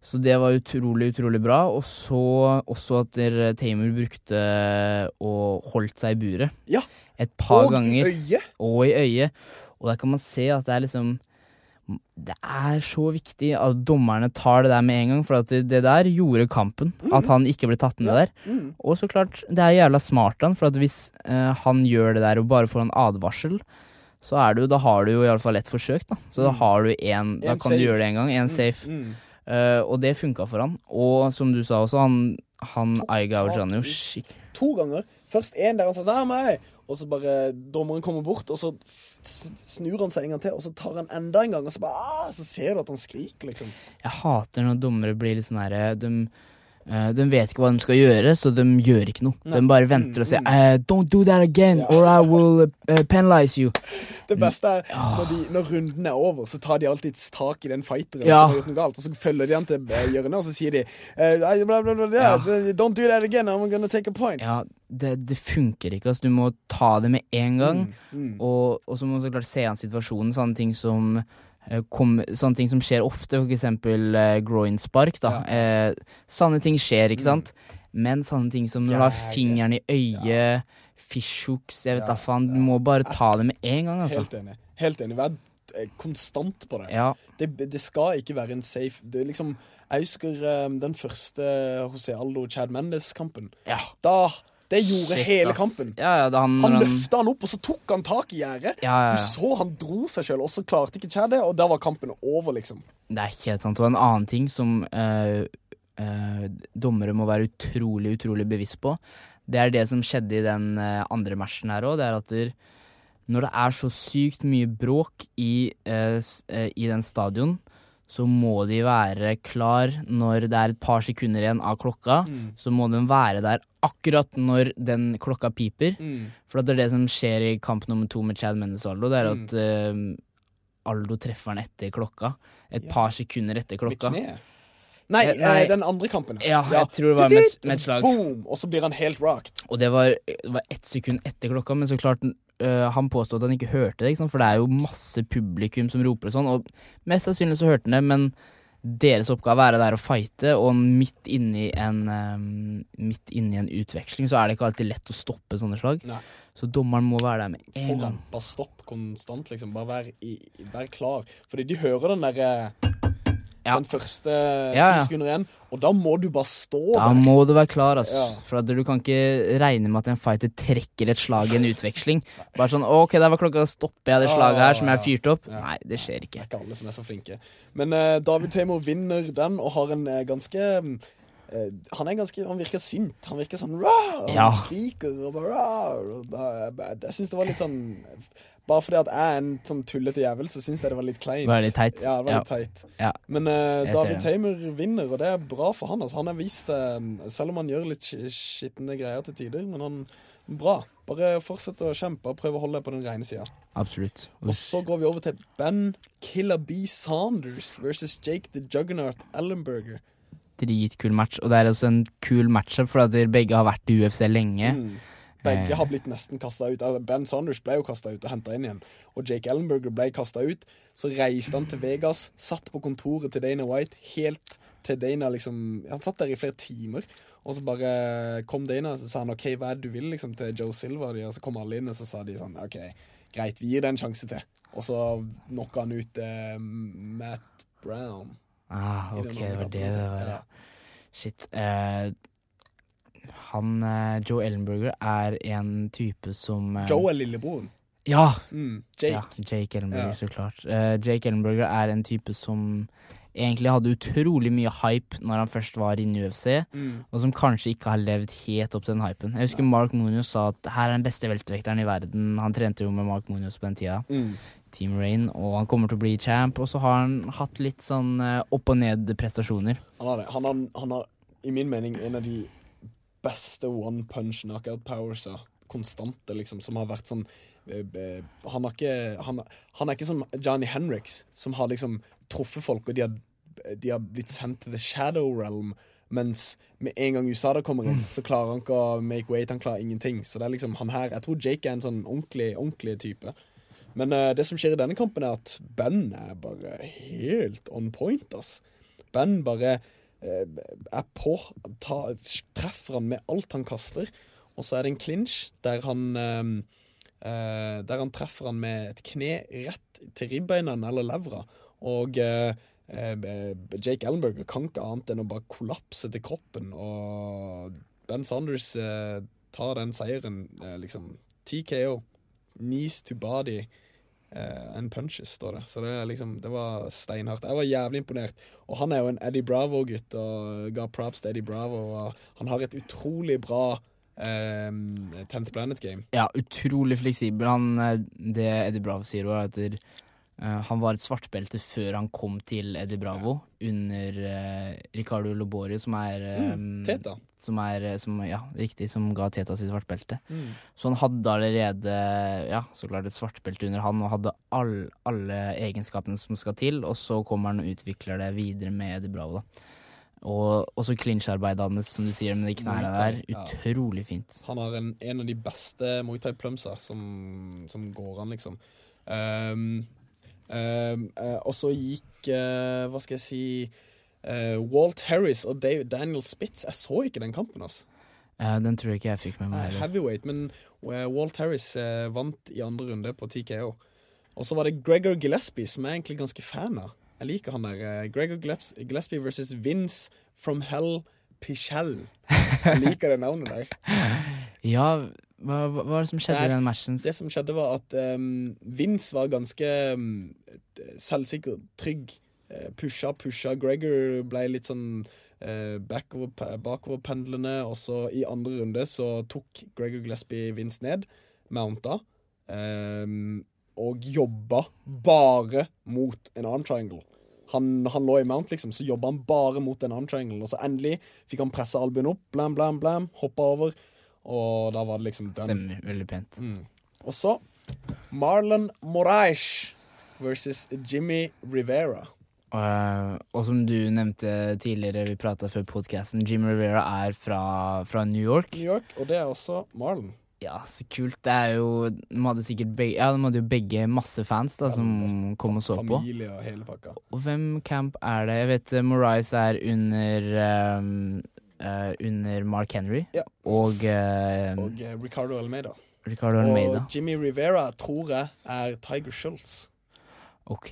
Så det var utrolig, utrolig bra. Og så også at Tamer brukte og holdt seg i buret. Ja. Et par Og ganger. i øyet! Og i øyet. Og der kan man se at det er liksom Det er så viktig at dommerne tar det der med en gang, for det, der gjorde kampen. At han ikke ble tatt ned der. Mm. Og så klart, det er jævla smart han, for hvis eh, han gjør det der og bare får en advarsel, så er du, da har du jo iallfall ett forsøk, da. Så da Mm. har du én Da kan safe. du gjøre det en gang. Én safe. Mm. Uh, og det funka for han. Og som du sa også, han, han Aiga skikk- To ganger. Først én der han sa meg', Og så bare Dommeren kommer bort, og så snur han seg en gang til, og så tar han enda en gang, og så bare ah, Så ser du at han skriker, liksom. Jeg hater når dommere blir litt sånn herre eh, de vet ikke hva de skal gjøre, så de gjør ikke noe. De bare venter og sier uh, 'Don't do that again, or I will uh, penalize you'. Det beste er når, de, når runden er over, så tar de alltid tak i den fighteren Ja. som har gjort noe galt, og så følger de han til hjørnet, og så sier de bla, bla, bla, Ja. Don't do that again, I'm gonna take a point. Ja, det, det funker ikke. Altså, du må ta det med en gang. Og, og så må du så klart se an situasjonen. Sånne ting som kom, sånne ting som skjer ofte, eksempel eh, groin-spark. ja. Eh, sånne ting skjer, ikke sant? Men sånne ting som når du har fingeren i øyet, fishhooks, jeg vet da faen. Du må bare ta det med en gang, altså. Helt enig. Helt enig. Vær eh, konstant på det. Ja. det. Det skal ikke være en safe det er liksom, Jeg husker um, den første José Aldo-Chad Mendes-kampen. ja. Da Det gjorde Shit, hele kampen. Ja, ja, han, Han løfta han opp, og så tok han tak i gjerdet. Ja. Du så han dro seg sjøl, og så klarte ikke Chad det, og da var kampen over, liksom. Det er ikke helt sant. Og en annen ting som øh, øh, dommere må være utrolig, utrolig bevisst på, det er det som skjedde i den øh, andre matchen her òg. Det er at der, når det er så sykt mye bråk i, i den stadion, så må de være klar når det er et par sekunder igjen av klokka. Så må de være der akkurat når den klokka piper. For det er det som skjer i kamp nummer to med Chad Mendes og Aldo, det er at uh, Aldo treffer han etter klokka. Et Ja. par sekunder etter klokka. Nei, Eh, nei. eh, den andre kampen. Ja, jeg tror det var med, med et slag. Boom! Og så blir han helt rocked. Og det var, det var ett sekund etter klokka, men så klart øh, han påstod at han ikke hørte det, ikke for det er jo masse publikum som roper og sånn, og mest sannsynlig så hørte han det, men deres oppgave er der å fighte, og midt inni en um, Midt inni en utveksling så er det ikke alltid lett å stoppe sånne slag. Nei. Så dommeren må være der med en gang. Bare stopp konstant, liksom. Bare vær, i, vær klar. Fordi de hører den derre Ja. Den første ti Ja, ja. sekunder igjen, og da må du bare stå Da der. må du være klar, altså. For du kan ikke regne med at en fighter trekker et slag i en utveksling. Bare sånn 'ok, der var klokka, stopper jeg det slaget her som jeg har fyrt opp'? Nei, det skjer ikke. Det er ikke alle som er så flinke. Men uh, David Tamer vinner den, og har en uh, ganske eh, han ganske, han virker sint. Han virker sånn og Ja. Han skriker og bare da, jeg jeg syns det var litt sånn Bare fordi at jeg er en sånn tullete jævel, så syns jeg det var litt kleint. Det var litt teit. Ja, det var Ja. litt teit. Ja. Men uh, David Tamer vinner, og det er bra for han. Altså. Han er vist uh, Selv om han gjør litt sk- skitne greier til tider, men han bra. Bare fortsett å kjempe og prøve å holde deg på den rene sida. Absolutt. Og så går vi over til Ben Killer B. Saunders versus Jake the Juggernaut Ellenberger. Dritkul match, og det er også en kul matchup, for at dere begge har vært i UFC lenge. Mm. Begge Eh. har blitt nesten kasta ut. Altså, ben Sanders ble jo kasta ut og henta inn igjen. Og Jake Ellenberger ble kasta ut. Så reiste han til Vegas, satt på kontoret til Dana White helt til Dana liksom Han satt der i flere timer. Og så bare kom Dana og så sa han OK, hva er det du vil liksom til Joe Silva? Og så kom alle inn, og så sa de sånn OK, greit, vi gir det en sjanse til. Og så knocka han ut eh, Matt Brown. Ah, ok, det var det det altså. var. Ja. Shit. Eh, han eh, Joe Ellenberger er en type som eh, Joe er lillebroren. Ja! Mm, Jake. Ja, Jake Ellenberger, Ja. så klart. Eh, Jake Ellenberger er en type som egentlig hadde utrolig mye hype når han først var inne i UFC, Mm. og som kanskje ikke har levd helt opp til den hypen. Jeg husker Mark Munoz sa at her er den beste veltevekteren i verden. Han trente jo med Mark Munoz på den tida. Mm. Team Rain, og han kommer til å bli champ. Og så har han hatt litt sånn opp og ned-prestasjoner. Han har. Han har, han har i min mening en av de beste one punch knockout powersa konstante, liksom, som har vært sånn eh, eh, han, har ikke, han, han er ikke som Johnny Henriks, som har liksom truffet folk, og de har, de har blitt sendt til the shadow realm. Mens med en gang USADA kommer inn, så klarer han ikke å make weight. Han klarer ingenting. Så det er liksom han her Jeg tror Jake er en sånn ordentlig, ordentlig type. Men uh, det som skjer i denne kampen, er at Ben er bare helt on point, ass. Ben bare er på, ta, treffer han med alt han kaster. Og så er det en clinch der han eh, eh, Der han treffer han med et kne rett til ribbeina eller levra. Og eh, eh, Jake Ellenberger kan ikke annet enn å bare kollapse til kroppen. Og Ben Saunders eh, tar den seieren, eh, liksom. TKO. Knees to body eh, and punches, står det. Så det, liksom, det var steinhardt. Jeg var jævlig imponert. Og han er jo en Eddie Bravo-gutt, og ga props til Eddie Bravo. Og han har et utrolig bra Um, Tenth Planet Game. Ja, utrolig fleksibel. Han, eh, det Eddie Bravo sier, er at han var et svartbelte før han kom til Eddie Bravo, under uh, Ricardo Lobori, som er mm, Teta. Som er, eh, som, ja, riktig, som ga Teta sitt svartbelte. Så han hadde allerede ja, så klart et svartbelte under han, og hadde all, alle egenskapene som skal til, og så kommer han og utvikler det videre med Eddie Bravo, da. Og også clinch-arbeidet hans, som du sier, med de knærne der. Ja. Utrolig fint. Han har en, en av de beste Muay Thai plumser som, som går an, liksom. Um, eh, og så gikk eh, Hva skal jeg si eh, Walt Harris og Dave, Daniel Spitz. Jeg så ikke den kampen, altså. Eh, den tror jeg ikke jeg fikk med meg. Eh, heller. heavyweight, men eh, Walt Harris eh, vant i andre runde på TKO. Og så var det Gregor Gillespie, som jeg er egentlig ganske fan av. Jeg liker han der. eh, Gregor Gillespie versus Vince from Hell Pichel. Jeg liker det navnet der. Ja, hva, hva var det som skjedde Det er- i den matchen? Det som skjedde, var at um, Vince var ganske um, selvsikker, trygg. Uh, pusha, pusha. Gregor ble litt sånn uh, backover, bakoverpendlende, og så i andre runde så tok Gregor Gillespie Vince ned, mounta, um, og jobba bare mot en arm triangle. Han, han lå i mount, liksom, så jobba han bare mot en arm triangle. Og så endelig fikk han pressa albuen opp, blam, blam, blam, hoppa over, og da var det liksom den. Stemmer veldig pent. Og så Marlon Moraes versus Jimmy Rivera. Eh, og som du nevnte tidligere, vi prata før podkasten, Jimmy Rivera er fra, fra New York. New York, og det er også Marlon. Ja, så kult. Det er jo De hadde sikkert begge Ja, de hadde jo begge masse fans da som kom og så på. Familie og hele pakka. Og hvem camp er det? Jeg vet Moraes Morais er under um, eh, Under Mark Henry Ja. og, uh, Og uh, Ricardo Almeida. Ricardo Almeida. Og Jimmy Rivera tror jeg er Tiger Schultz. Ok.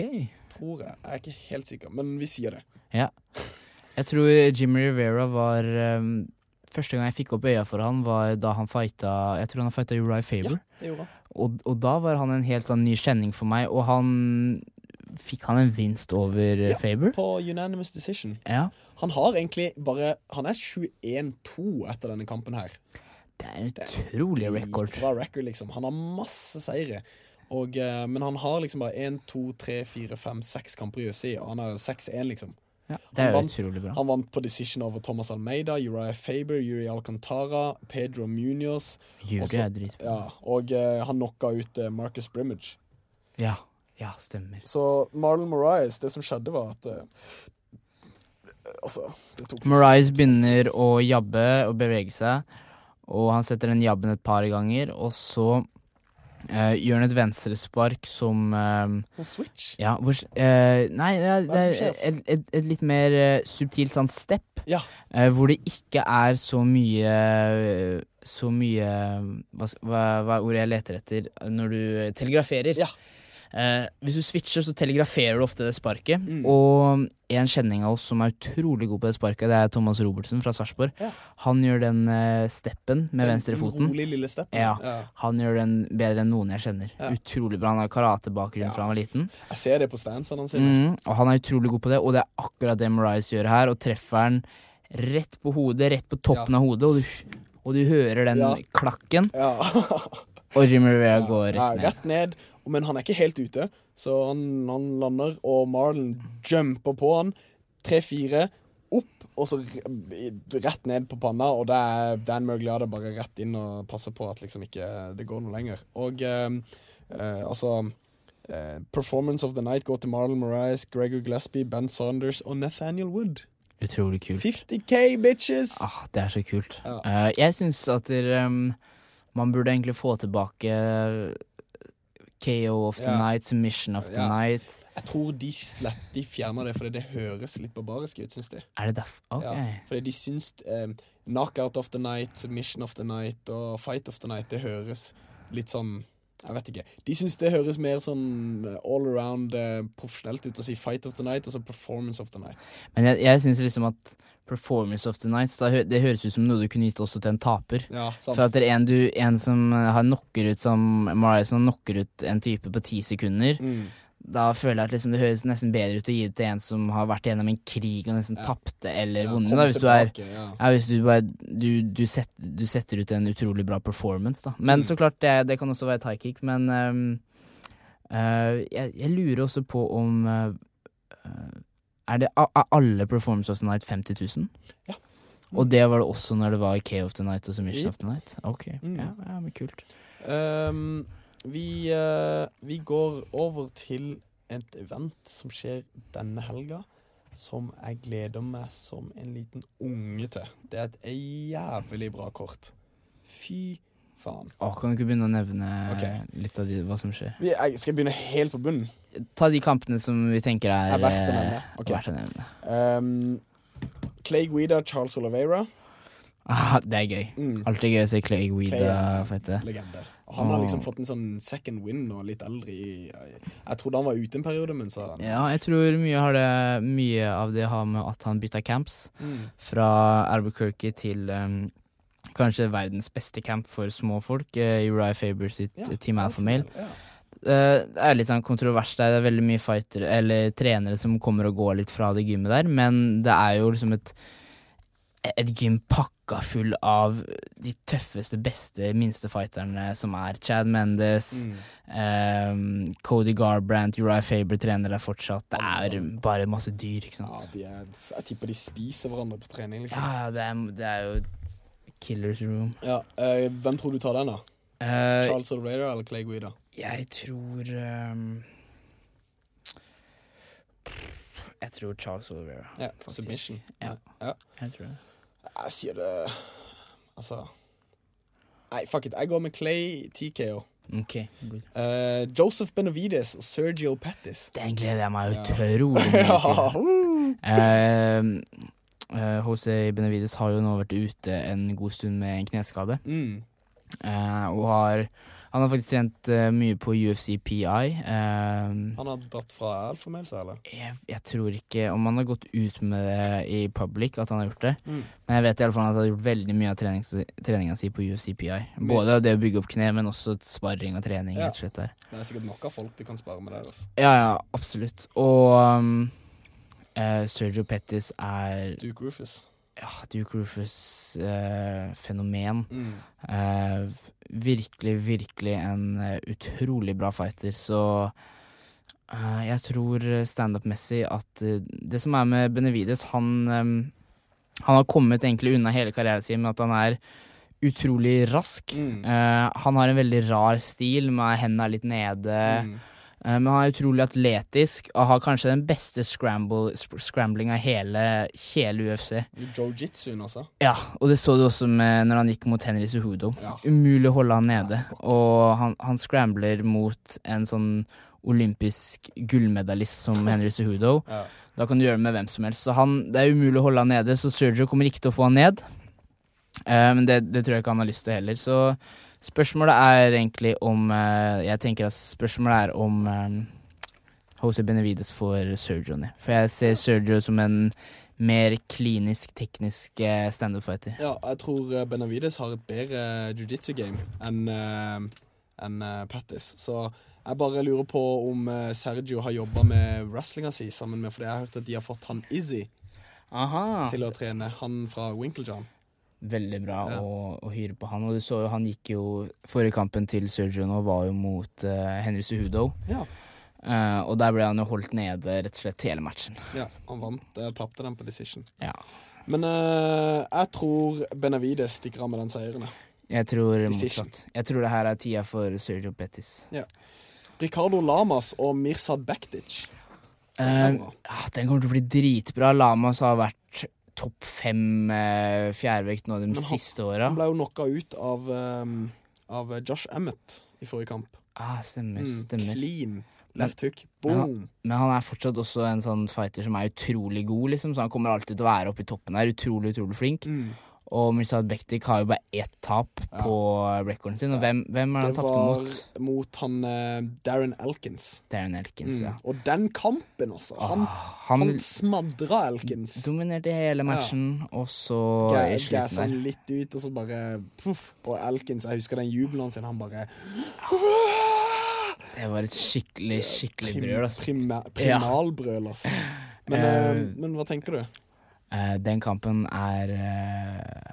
Tror jeg. Jeg er ikke helt sikker, men vi sier det. Ja. Jeg tror Jimmy Rivera var um, Første gang jeg fikk opp øya for han, var da han fighta Jeg tror han har fighta Uri Faber. Det gjorde han. Og, og da var han en helt sånn ny kjenning for meg, og han Fikk han en vinst over eh, Ja. Faber? På unanimous decision. Ja. Han har egentlig bare Han er 21-2 etter denne kampen her. Det er en utrolig record. Bra record, liksom. Han har masse seire. Og, eh, men han har liksom bare 1, 2, 3, 4, 5, 6 kamper i UFC, og han har 6-1, liksom. Ja, det er Han vant- bra. Han vant på decision over Thomas Almeida, Uriah Faber, Yuri Alcantara, Pedro Munoz. Også- er. Ja, og uh, han knocka ut Marcus Brimage. Ja. Ja, stemmer. Så Marlon Morais, det som skjedde, var at eh, Altså, det tok Morais begynner å jabbe og bevege seg, og han setter den jabben et par ganger, og så Uh, gjør han et venstrespark som uh, Som switch. Ja, hvor uh, Nei, det er, det er et, et, et litt mer subtilt sånn step, Ja. hvor det ikke er så mye Så mye hva, hva er ordet jeg leter etter når du telegraferer? Ja. Eh, hvis du switcher, så telegraferer du ofte det sparket. Mm. Og en kjenning av oss som er utrolig god på det sparket, det er Thomas Robertsen fra Sarpsborg. Ja. Han gjør den eh, steppen med Den venstrefoten. Rolig lille steppen. Ja. Ja. Han gjør den bedre enn noen jeg kjenner. Ja. Utrolig bra. Han har karatebakgrunn Ja. fra han var liten. Jeg ser det på stansene hans. Mm, og han er utrolig god på det, og det er akkurat det Morais gjør her. Og treffer han rett på hodet, rett på toppen av hodet, og du, og du hører den klakken. Ja. Og Jimmy Rivera går rett ned. rett ned. Men han er ikke helt ute, så han, han lander, og Marlon jumper på han. Tre-fire opp, og så rett ned på panna. Og det er Dan Murgliade bare rett inn og passer på at liksom ikke det går noe lenger. Og eh, eh, altså eh, Performance of the night går til Marlon Morais, Gregor Gillespie, Ben Saunders og Nathaniel Wood. Utrolig kult. 50K, bitches! Ah, det er så kult. Ja. Uh, jeg syns at der, um, man burde egentlig få tilbake KO of the Ja. night, submission of the Ja. night. Jeg tror de slett de fjerner det fordi det høres litt barbarisk ut, syns de. Er det derfor? Ok. Ja, fordi de syns eh, Knockout of the night, submission of the night og fight of the night, det høres litt sånn Jeg vet ikke. De syns det høres mer sånn eh, all around eh, profesjonelt ut å si fight of the night og så performance of the night. Men jeg, jeg syns liksom at performance of the nights, da, det høres ut som noe du kunne gitt også til en taper. Ja. For at det er en, du, en som eh, har knocker ut som Mariah som knocker ut en type på ti sekunder, Mm. da føler jeg at liksom det høres nesten bedre ut å gi det til en som har vært gjennom en krig og nesten Ja. tapte eller Ja, vunnet. Hvis du er ja. hvis du bare du, du, set, du setter ut en utrolig bra performance, da. Men Mm. så klart, det, det kan også være et high kick, men um, uh, jeg, jeg lurer også på om uh, Er det er alle Performance of the Night 50 000? Ja. Og det var det også når det var K of the Night og Submission Yep. of the Night? Ok, Mm. ja, ja, men kult. Um, vi, uh, vi går over til et event som skjer denne helga, som jeg gleder meg som en liten unge til. Det er et jævlig bra kort. Fy faen. Å, kan du ikke begynne å nevne okay. litt av de, hva som skjer? Vi, jeg skal begynne helt på bunnen. Ta de kampene som vi tenker er, Er verdt å eh, nevne. Okay. verdt å nevne. Um, Clay Guida, Charles Oliveira. Ah, det er gøy. Mm. Alltid gøy å se Clay Clay er fighte. legende. Han har liksom fått en sånn second win og litt eldre i Jeg trodde han var ute en periode, men så Ja, jeg tror mye, har det, mye av det har med at han bytta camps mm. fra Albuquerque til um, kanskje verdens beste camp for små folk, uh, Uriah Faber sitt Ja, eh, Team Alpha Male. Ja. Eh, det er litt sånn kontrovers der, det er veldig mye fightere, eller trenere som kommer og går litt fra det gymmet der, men det er jo liksom et et gym pakka full av de tøffeste, beste, minste fighterne som er Chad Mendes, Mm. Um, Cody Garbrandt, Uriah Faber trener der fortsatt. Det er bare masse dyr, ikke ja, sant. de er, jeg tipper de spiser hverandre på trening, liksom. Ja, ja, det er, det er jo killers room. Ja, eh, hvem tror du tar den, da? Eh, Charles O'Reader eller Clay Guida? jeg tror um, Jeg tror Charles O'Reader. Ja, faktisk. submission. Ja. ja. Jeg tror det. Jeg sier det Altså Nei, fuck it. Jeg går med Clay TKO. Okay. Eh, Joseph Benavides og Sergio Pettis. Den gleder jeg meg Ja. utrolig mye Ja. til. Eh, eh, Jose Benavides har jo nå vært ute en god stund med en kneskade. Mm. Eh, og har Han har faktisk trent uh, mye på UFC PI. Uh, Han har dratt fra alfamel, seg, eller? jeg, jeg tror ikke om han har gått ut med det i public at han har gjort det. Mm. Men jeg vet i alle fall at han har gjort veldig mye av trenings, treninga si på UFC PI. Både det å bygge opp kne, men også sparring og trening. Ja. slett. Det er sikkert nok av folk du kan spare med der. Altså. Ja, ja, absolutt. Og um, uh, Sergio Pettis er Duke Rufus. Ja, Duke Rufus eh, fenomen. Mm. Eh, virkelig, virkelig en eh, utrolig bra fighter, så eh, jeg tror standup-messig at eh, Det som er med Benevides, han eh, Han har kommet egentlig unna hele karrieren sin med at han er utrolig rask. Mm. Eh, han har en veldig rar stil med hendene litt nede. Mm. Eh, Men han er utrolig atletisk og har kanskje den beste scramblinga i hele, hele UFC. Jiu-jitsuen også. Ja, og det så du også med når han gikk mot Henry Suhudo. Ja. Umulig å holde han nede. Og han, han scrambler mot en sånn olympisk gullmedalist som Henry Suhudo. Ja. Da kan du gjøre det med hvem som helst. Så han, det er umulig å holde han nede, så Sergio kommer ikke til å få han ned. Men men det, det tror jeg ikke han har lyst til heller. Så spørsmålet er egentlig om eh, Jeg tenker at spørsmålet er om eh, Jose Benavides får Sergio ned. For jeg ser Sergio som en mer klinisk, teknisk eh, standup-fighter. ja, jeg tror Benavides har et bedre jiu-jitsu-game enn eh, Pattis. Så jeg bare lurer på om Sergio har jobba med wrestlinga si sammen med For jeg har hørt at de har fått han Izzy Aha. til å trene. Han fra Winklejohn. Veldig bra Ja. å, å hyre på han. Og du så jo, han gikk jo Forrige kampen til Sergio nå var jo mot uh, Henry Suhudo. Ja. Uh, og der ble han jo holdt nede rett og slett hele matchen. ja, han vant. Jeg tapte den på decision. Ja. Men uh, jeg tror Benavides stikker av med den seieren. jeg. Tror Decision. motsatt. Jeg tror det her er tida for Sergio Pettis. Ja. Ricardo Lamas og Mirsad Bektic. Den Eh, ja, den kommer til å bli dritbra. Lamas har vært topp fem eh, fjærvekt nå de han- siste åra. Han ble jo knocka ut av, um, av Josh Emmett i forrige kamp. Ah, stemmer, Mm, stemmer. Clean. Left hook. Boom. Men han er fortsatt også en sånn fighter som er utrolig god, liksom. Så han kommer alltid til å være oppe i toppen her. Utrolig, utrolig flink. Mm. Og Mirzad Bektik har jo bare ett tap Ja. på recorden sin. Og hvem, hvem er det han Det tapte var mot? mot han eh, Darren Elkins. Darren Elkins, Mm. ja. Og den kampen, altså. Han, Han, han smadra Elkins. dominerte hele matchen, og så i slutten han litt ut, og så bare puff. Og Elkins, jeg husker den jubelen hans, han bare Det var et skikkelig, skikkelig brøl, altså. Prim, primalbrøl, altså. Men, eh, men hva tenker du? Eh, den kampen er eh,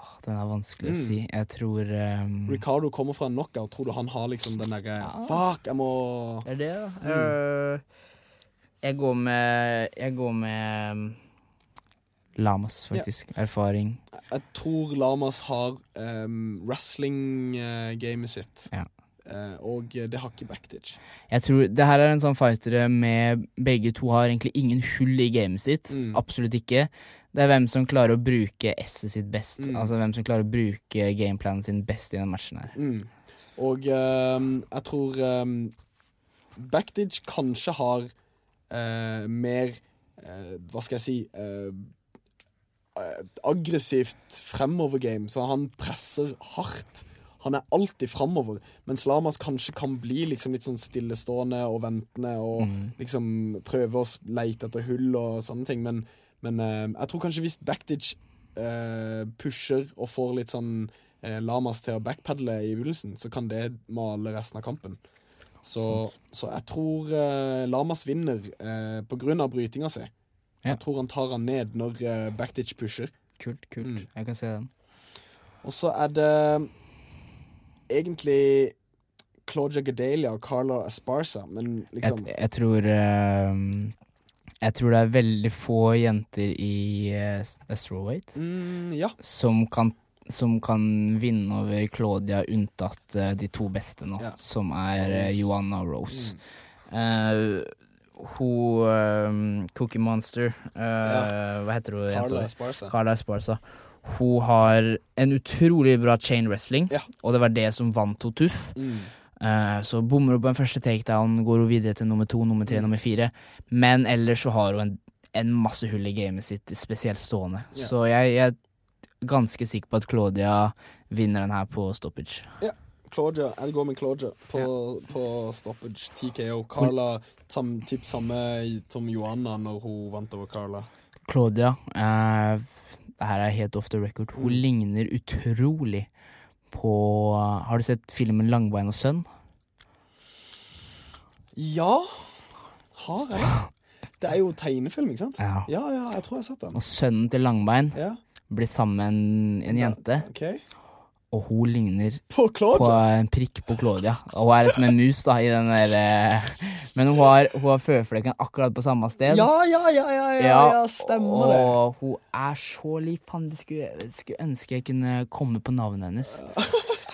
åh, Den er vanskelig å Mm. si. Jeg tror um, Ricardo kommer fra en knockout. Tror du han har liksom den derre Fuck, jeg må Det er det, da. Mm. Uh, jeg går med Jeg går med um, Lamas, faktisk. Erfaring. Jeg tror Lamas har um, wrestling-gamet sitt. Ja. Eh, og det har ikke backditch. Jeg tror Det her er en sånn fightere med Begge to har egentlig ingen hull i gamet sitt. Mm. Absolutt ikke. Det er hvem som klarer å bruke S-et sitt best. Mm. Altså hvem som klarer å bruke gameplanen sin best i den matchen her. Mm. Og ehm, jeg tror um, Backditch kanskje har eh, mer eh, Hva skal jeg si Aggressivt fremover-game, så han presser hardt. Han er alltid framover, mens Lamas kanskje kan bli liksom litt sånn stillestående og ventende og Mm. liksom prøve å leite etter hull og sånne ting. Men, men eh, jeg tror kanskje hvis Backditch eh, pusher og får litt sånn eh, Lamas til å backpedale i begynnelsen, så kan det male resten av kampen. Så, så jeg tror eh, Lamas vinner eh, på grunn av brytinga si. Ja. Jeg tror han tar han ned når uh, Backditch pusher. Kult, kult. Mm. Jeg kan se den. Og så er det egentlig Claudia Gadelia og Carla Esparza, men liksom Jeg, jeg tror ehm, Jeg tror det er veldig få jenter i uh, strawweight mm, Ja. som kan, som kan vinne over Claudia, unntatt uh, de to beste nå, Ja. som er uh, Joanna Rose. Mm. Eh, hun Cookie Monster ja. Hva heter hun? Carla? Esparza. Carla Esparza. Hun har en utrolig bra chain wrestling, Ja. og det var det som vant henne tuff. Mm. Uh, så bommer hun på en første takedown, går hun videre til nummer to, nummer tre, Mm. nummer fire. Men ellers så har hun en, en masse hull i gamet sitt, spesielt stående. Ja. Så jeg, jeg er ganske sikker på at Claudia vinner den her på stoppage. Ja. Claudia, jeg går med Claudia på, på stoppage. TKO. Carla sam, typ samme som Joanna når hun vant over Carla. Claudia, eh, det her er helt off the record, hun Mm. ligner utrolig på Har du sett filmen 'Langbein og sønn'? Ja, har jeg det? Er jo tegnefilm, ikke sant? Ja. Ja, ja, jeg tror jeg har sett den. Og sønnen til Langbein Ja, blir sammen med en, en jente, ok. Og hun ligner På på en prikk på Claudia. Og hun er liksom en mus, da, i den der eh, Men hun har, hun har føflekken akkurat på samme sted. Ja, ja, ja, ja, ja, ja, stemmer det. Og hun er så lik Faen, skulle, skulle ønske jeg kunne komme på navnet hennes.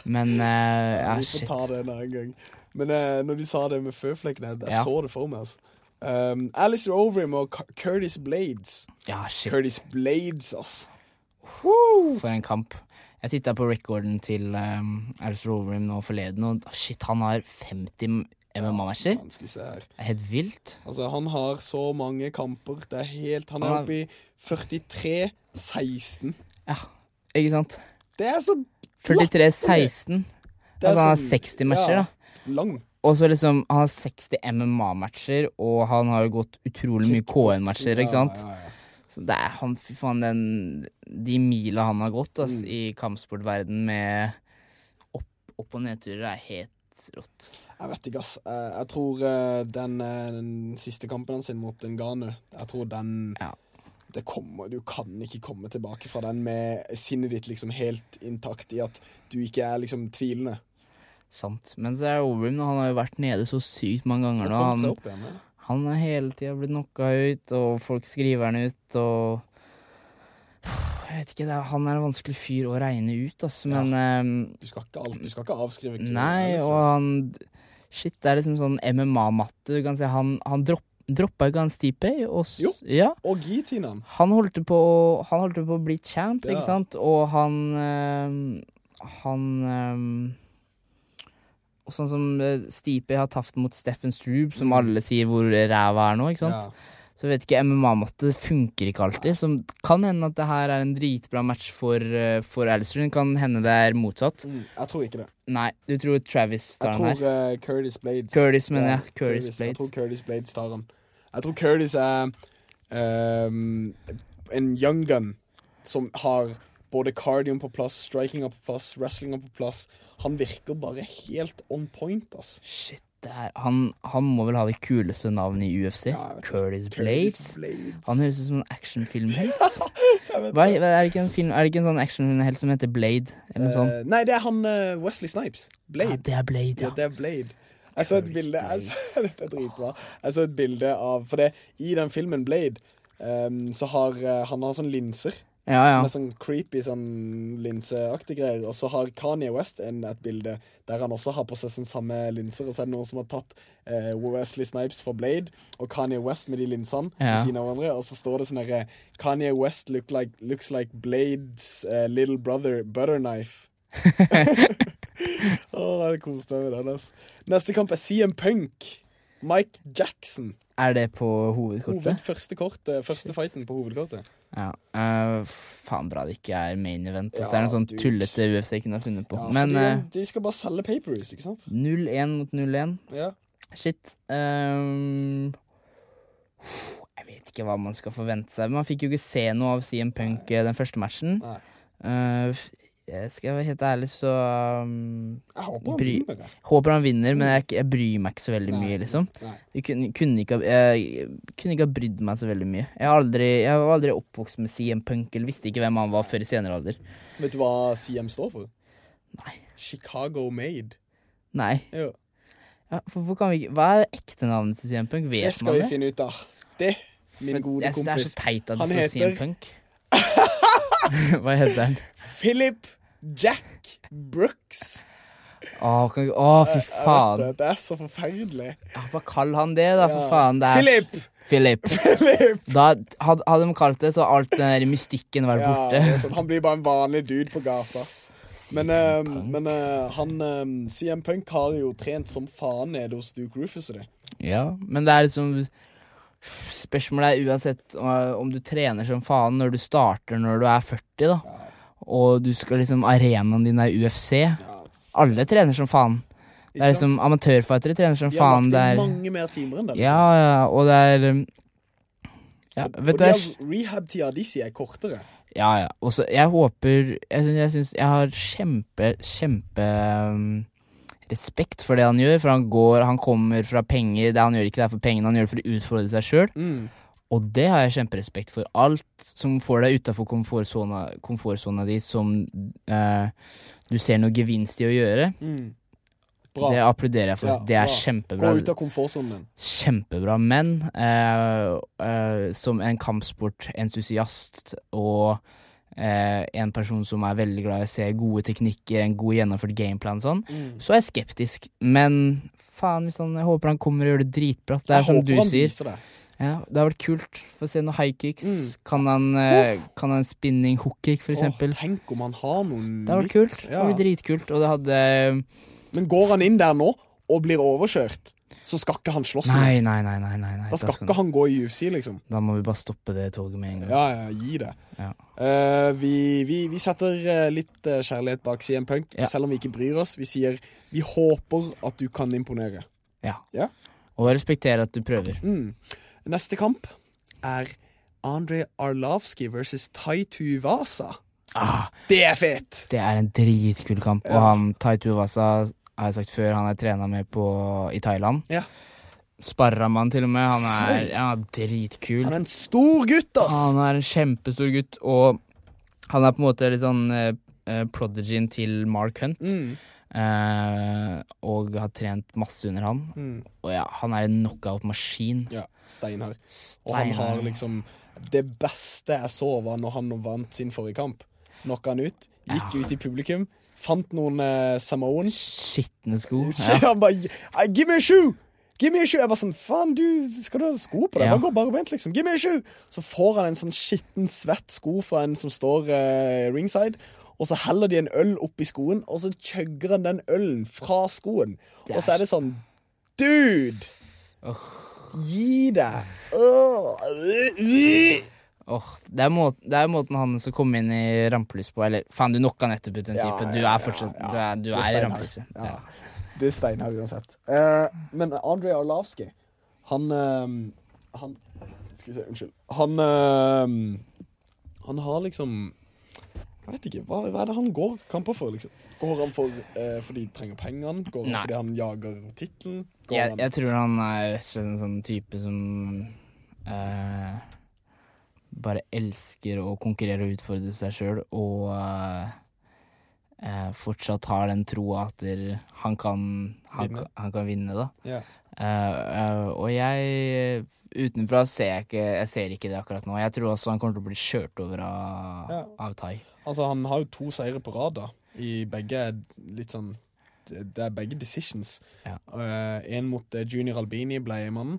Men uh, ja, Vi får shit. ta det en annen gang. Men uh, når du sa det med føflekkene, jeg Ja. så det for meg. Altså. Um, Alistair Overeem og Curtis Blades. Ja, shit. Curtis Blades, ass. For en kamp. Jeg titta på recorden til um, Alice Roverim nå forleden, og shit, han har 50 MMA-matcher. Her. Det er helt vilt. Altså, han har så mange kamper. Det er helt Han er Han oppe i 43-16. Ja, ikke sant? Det er så 43-16. Det er Altså, han har sånn- 60 matcher, ja, da. Lang. Og så liksom, han har 60 MMA-matcher, og han har jo gått utrolig mye KN-matcher, ikke sant? Ja, ja, ja. Så det er han, fy faen, den De mila han har gått ass, Mm. i kampsportverden med opp, opp- og nedturer, er helt rått. Jeg vet ikke, ass. Eh, Jeg tror eh, den, eh, den siste kampen hans mot Nganu Jeg tror den Ja. det kommer, Du kan ikke komme tilbake fra den med sinnet ditt liksom helt intakt i at du ikke er liksom tvilende. Sant. Men så er Overeem, han har jo vært nede så sykt mange ganger Han nå. Han, seg opp igjen. Ja. Han er hele tida blitt knocka ut, og folk skriver han ut, og Jeg vet ikke, det er, han er en vanskelig fyr å regne ut, altså, men ehm, Du, skal ikke alt, du skal ikke avskrive Kevin Nei, og han Shit, det er liksom sånn MMA-matte. Du kan si han, han dropp, droppa ikke han Stipe, og Jo. Ja. Og guillotinen. Han holdt på, han holdt på å bli champ, Ja. ikke sant? Og han ehm, Han ehm, og Sånn som eh, Stipe har tapt mot Steffen Stroob, som alle sier hvor ræva er nå, ikke sant? Ja. Så vet ikke, MMA-matte funker ikke alltid. Så kan hende at det her er en dritbra match for, uh, for Alistair. Kan hende det er motsatt. Mm, jeg tror ikke det. Nei, du tror Travis tar den her? Jeg tror uh, Curtis Blades Curtis, mener Ja, jeg. Curtis Jeg Blades. tror Curtis Blades tar den. Jeg tror Curtis er um, en young gun som har både cardioen på plass, strikinga på plass, wrestlinga på plass. Han virker bare helt on point, ass. Shit, det han, han må vel ha det kuleste navnet i UFC? Ja. Curtis Curtis Blades. Blades. Han høres ut som en actionfilmhelt. Er, det ikke en film, er det ikke en sånn actionfilmhelt som heter Blade? Sånt? Eh, nei, det er han uh, Wesley Snipes. Blade. Ja, det er Blade, Ja, ja. det er Blade. Jeg så et bilde jeg så, Dette er dritbra. Jeg så et bilde av For det, i den filmen Blade um, så har uh, han har sånne linser. Ja, Som er sånn creepy sånn linseaktig greier. Og så har Kanye West en, et bilde der han også har på seg sånn samme linser. Og så er det noen som har tatt eh, Wesley Snipes fra Blade og Kanye West med de linsene Ja. ved siden av hverandre. Og så står det sånn herre Kanye West look like, looks like Blades uh, little brother butter knife. Åh, jeg koste meg med den. Altså. Neste kamp er CM Punk. Mike Jackson. Er det på hovedkortet? Hoved, første, kort, eh, første fighten på hovedkortet. Ja. Uh, faen bra det ikke er main event. Hvis Ja, det er noe sånn tullete UFC kunne ha funnet på. Ja, Men fordi, eh, de skal bare selge papers, ikke sant? 0-1 mot 0-1. Ja. Shit. Um, jeg vet ikke hva man skal forvente seg. Man fikk jo ikke se noe av CM Punk Nei. den første matchen. Nei. Jeg skal være helt ærlig, så um, Jeg håper han Bry- vinner. jeg. Håper han vinner, men jeg, jeg bryr meg ikke så veldig Nei. mye, liksom. Jeg kunne, kunne, ikke, jeg kunne ikke ha brydd meg så veldig mye. Jeg, aldri, jeg var aldri oppvokst med CM Punk, eller visste ikke hvem han var før i senere alder. Vet du hva CM står for? Nei. Chicago Made. Nei. Jo. Ja, for, for kan vi, ikke- hva er ekte navnet til CM Punk? Vet man Det Det skal vi finne ut av. Det, min For gode synes Det er så teit at det står CM Punk. hva heter han? Philip Jack Brooks. Å, kan, å, fy faen. det, det er så forferdelig. Ja, Bare kall han det, da, for Ja. faen. Det er Philip! Philip. Philip! Da hadde, hadde de kalt det, så alt den der mystikken vært Ja, borte. sånn, han blir bare en vanlig dude på gata. Men, eh, men uh, han eh, CM Punk har jo trent som faen nede hos Duke Rufus og det. Ja, men det er liksom Spørsmålet er uansett uh, om du trener som faen når du starter når du er 40, da. Og du skal liksom Arenaen din er UFC. Alle trener som faen. Det er liksom? Amatørfightere trener som faen. De har lagt inn mange mer timer enn det. Ja, ja, og det er um, Ja, vet og rehab-tida de sier er kortere. Ja, ja. Og så jeg håper Jeg syns jeg, syns- jeg har kjempe, kjempe um, respekt for det han gjør. For han går, han kommer fra penger. Det Han gjør ikke det er for pengene, han gjør det for å utfordre seg sjøl. Mm. Og det har jeg kjemperespekt for. Alt som får deg utafor komfortsona, komfortsona di, som eh, du ser noe gevinst i å gjøre, Mm. Det applauderer jeg for. Ja, det er bra. kjempebra. Gå ut av komfortsonen din. Kjempebra. Men eh, eh, som en kampsportentusiast og eh, en person som er veldig glad i å se gode teknikker, en god gjennomført gameplan og sånn, Mm. så er jeg skeptisk. Men faen, hvis han, jeg håper han kommer og gjør det dritbra. Det er Jeg som du sier. det. Ja, Det har vært kult. Få se noen high kicks. Mm. Kan han eh, Kan han spinning hook kick, for eksempel? Åh, tenk om han har noen det hadde vært kult. Det Ja. vært dritkult. Og det hadde Men går han inn der nå og blir overkjørt, så skal ikke han slåss Nei, nei, nei. nei, nei, nei. Da skal ikke han gå i UFC, liksom. Da må vi bare stoppe det toget med en gang. Ja, ja, gi det. Ja. Uh, vi, vi, vi setter eh, litt eh, kjærlighet bak CM Punk, Ja. selv om vi ikke bryr oss. Vi sier vi håper at du kan imponere. Ja. Ja. Og respektere at du prøver. Mm. Neste kamp er Andrej Arlavskij versus Taitu Vasa. Ah, Det er fett! det er en dritkul kamp. Og han Taitu Vasa har jeg sagt før, han er trena med på, i Thailand. Ja. Sparra man til og med. Han er ja, dritkul. Han er en stor gutt, ass! Han er en kjempestor gutt, og han er på en måte litt sånn eh, eh, prodigyen til Mark Hunt. Mm, eh, og har trent masse under han. mm. Og ja, han er en knockout-maskin. Ja, steinhard. Og han har liksom Det beste jeg så, var når han vant sin forrige kamp. Knocka han ut, gikk Ja. ut i publikum, fant noen uh, Samoans. Skitne sko. Ja. Han bare Give me a shoe! Give me a shoe! Jeg bare sånn Faen, du, skal du ha sko på deg? Ja. Bare gå barbeint, liksom. Give me a shoe! Så får han en sånn skitten, svett sko fra en som står uh, ringside. Og så heller de en øl oppi skoen, og så chugger han den ølen fra skoen. Og så er det sånn Dude! Gi deg! Åh, Åh, det, er måten, det er måten han som kom inn i rampelys på. Eller faen, du knocka nettopp ut en Ja, type. Du er fortsatt ja, Du er, du er i rampelyset. Ja. Ja. Det er Steinar uansett. Uh, men Andrej Arlavskij, han uh, Han Skal vi se, unnskyld. Han uh, Han har liksom Jeg vet ikke, hva, hva er det han går kamper for, liksom? Går han for eh, fordi de trenger pengene? Går han Nei. fordi han jager tittelen? Jeg, jeg tror han er en sånn type som eh, bare elsker å konkurrere og utfordre seg sjøl, og eh, eh, fortsatt har den troa at han kan, han, Vinne. han kan vinne, da. Yeah. Eh, og jeg Utenfra ser jeg ikke Jeg ser ikke det akkurat nå. Jeg tror også han kommer til å bli kjørt over av, yeah. av Tai. Altså, han har jo to seire på rad, da. I begge litt sånn Det er begge decisions. Ja. Uh, en mot eh, Junior Albini, bleiemannen,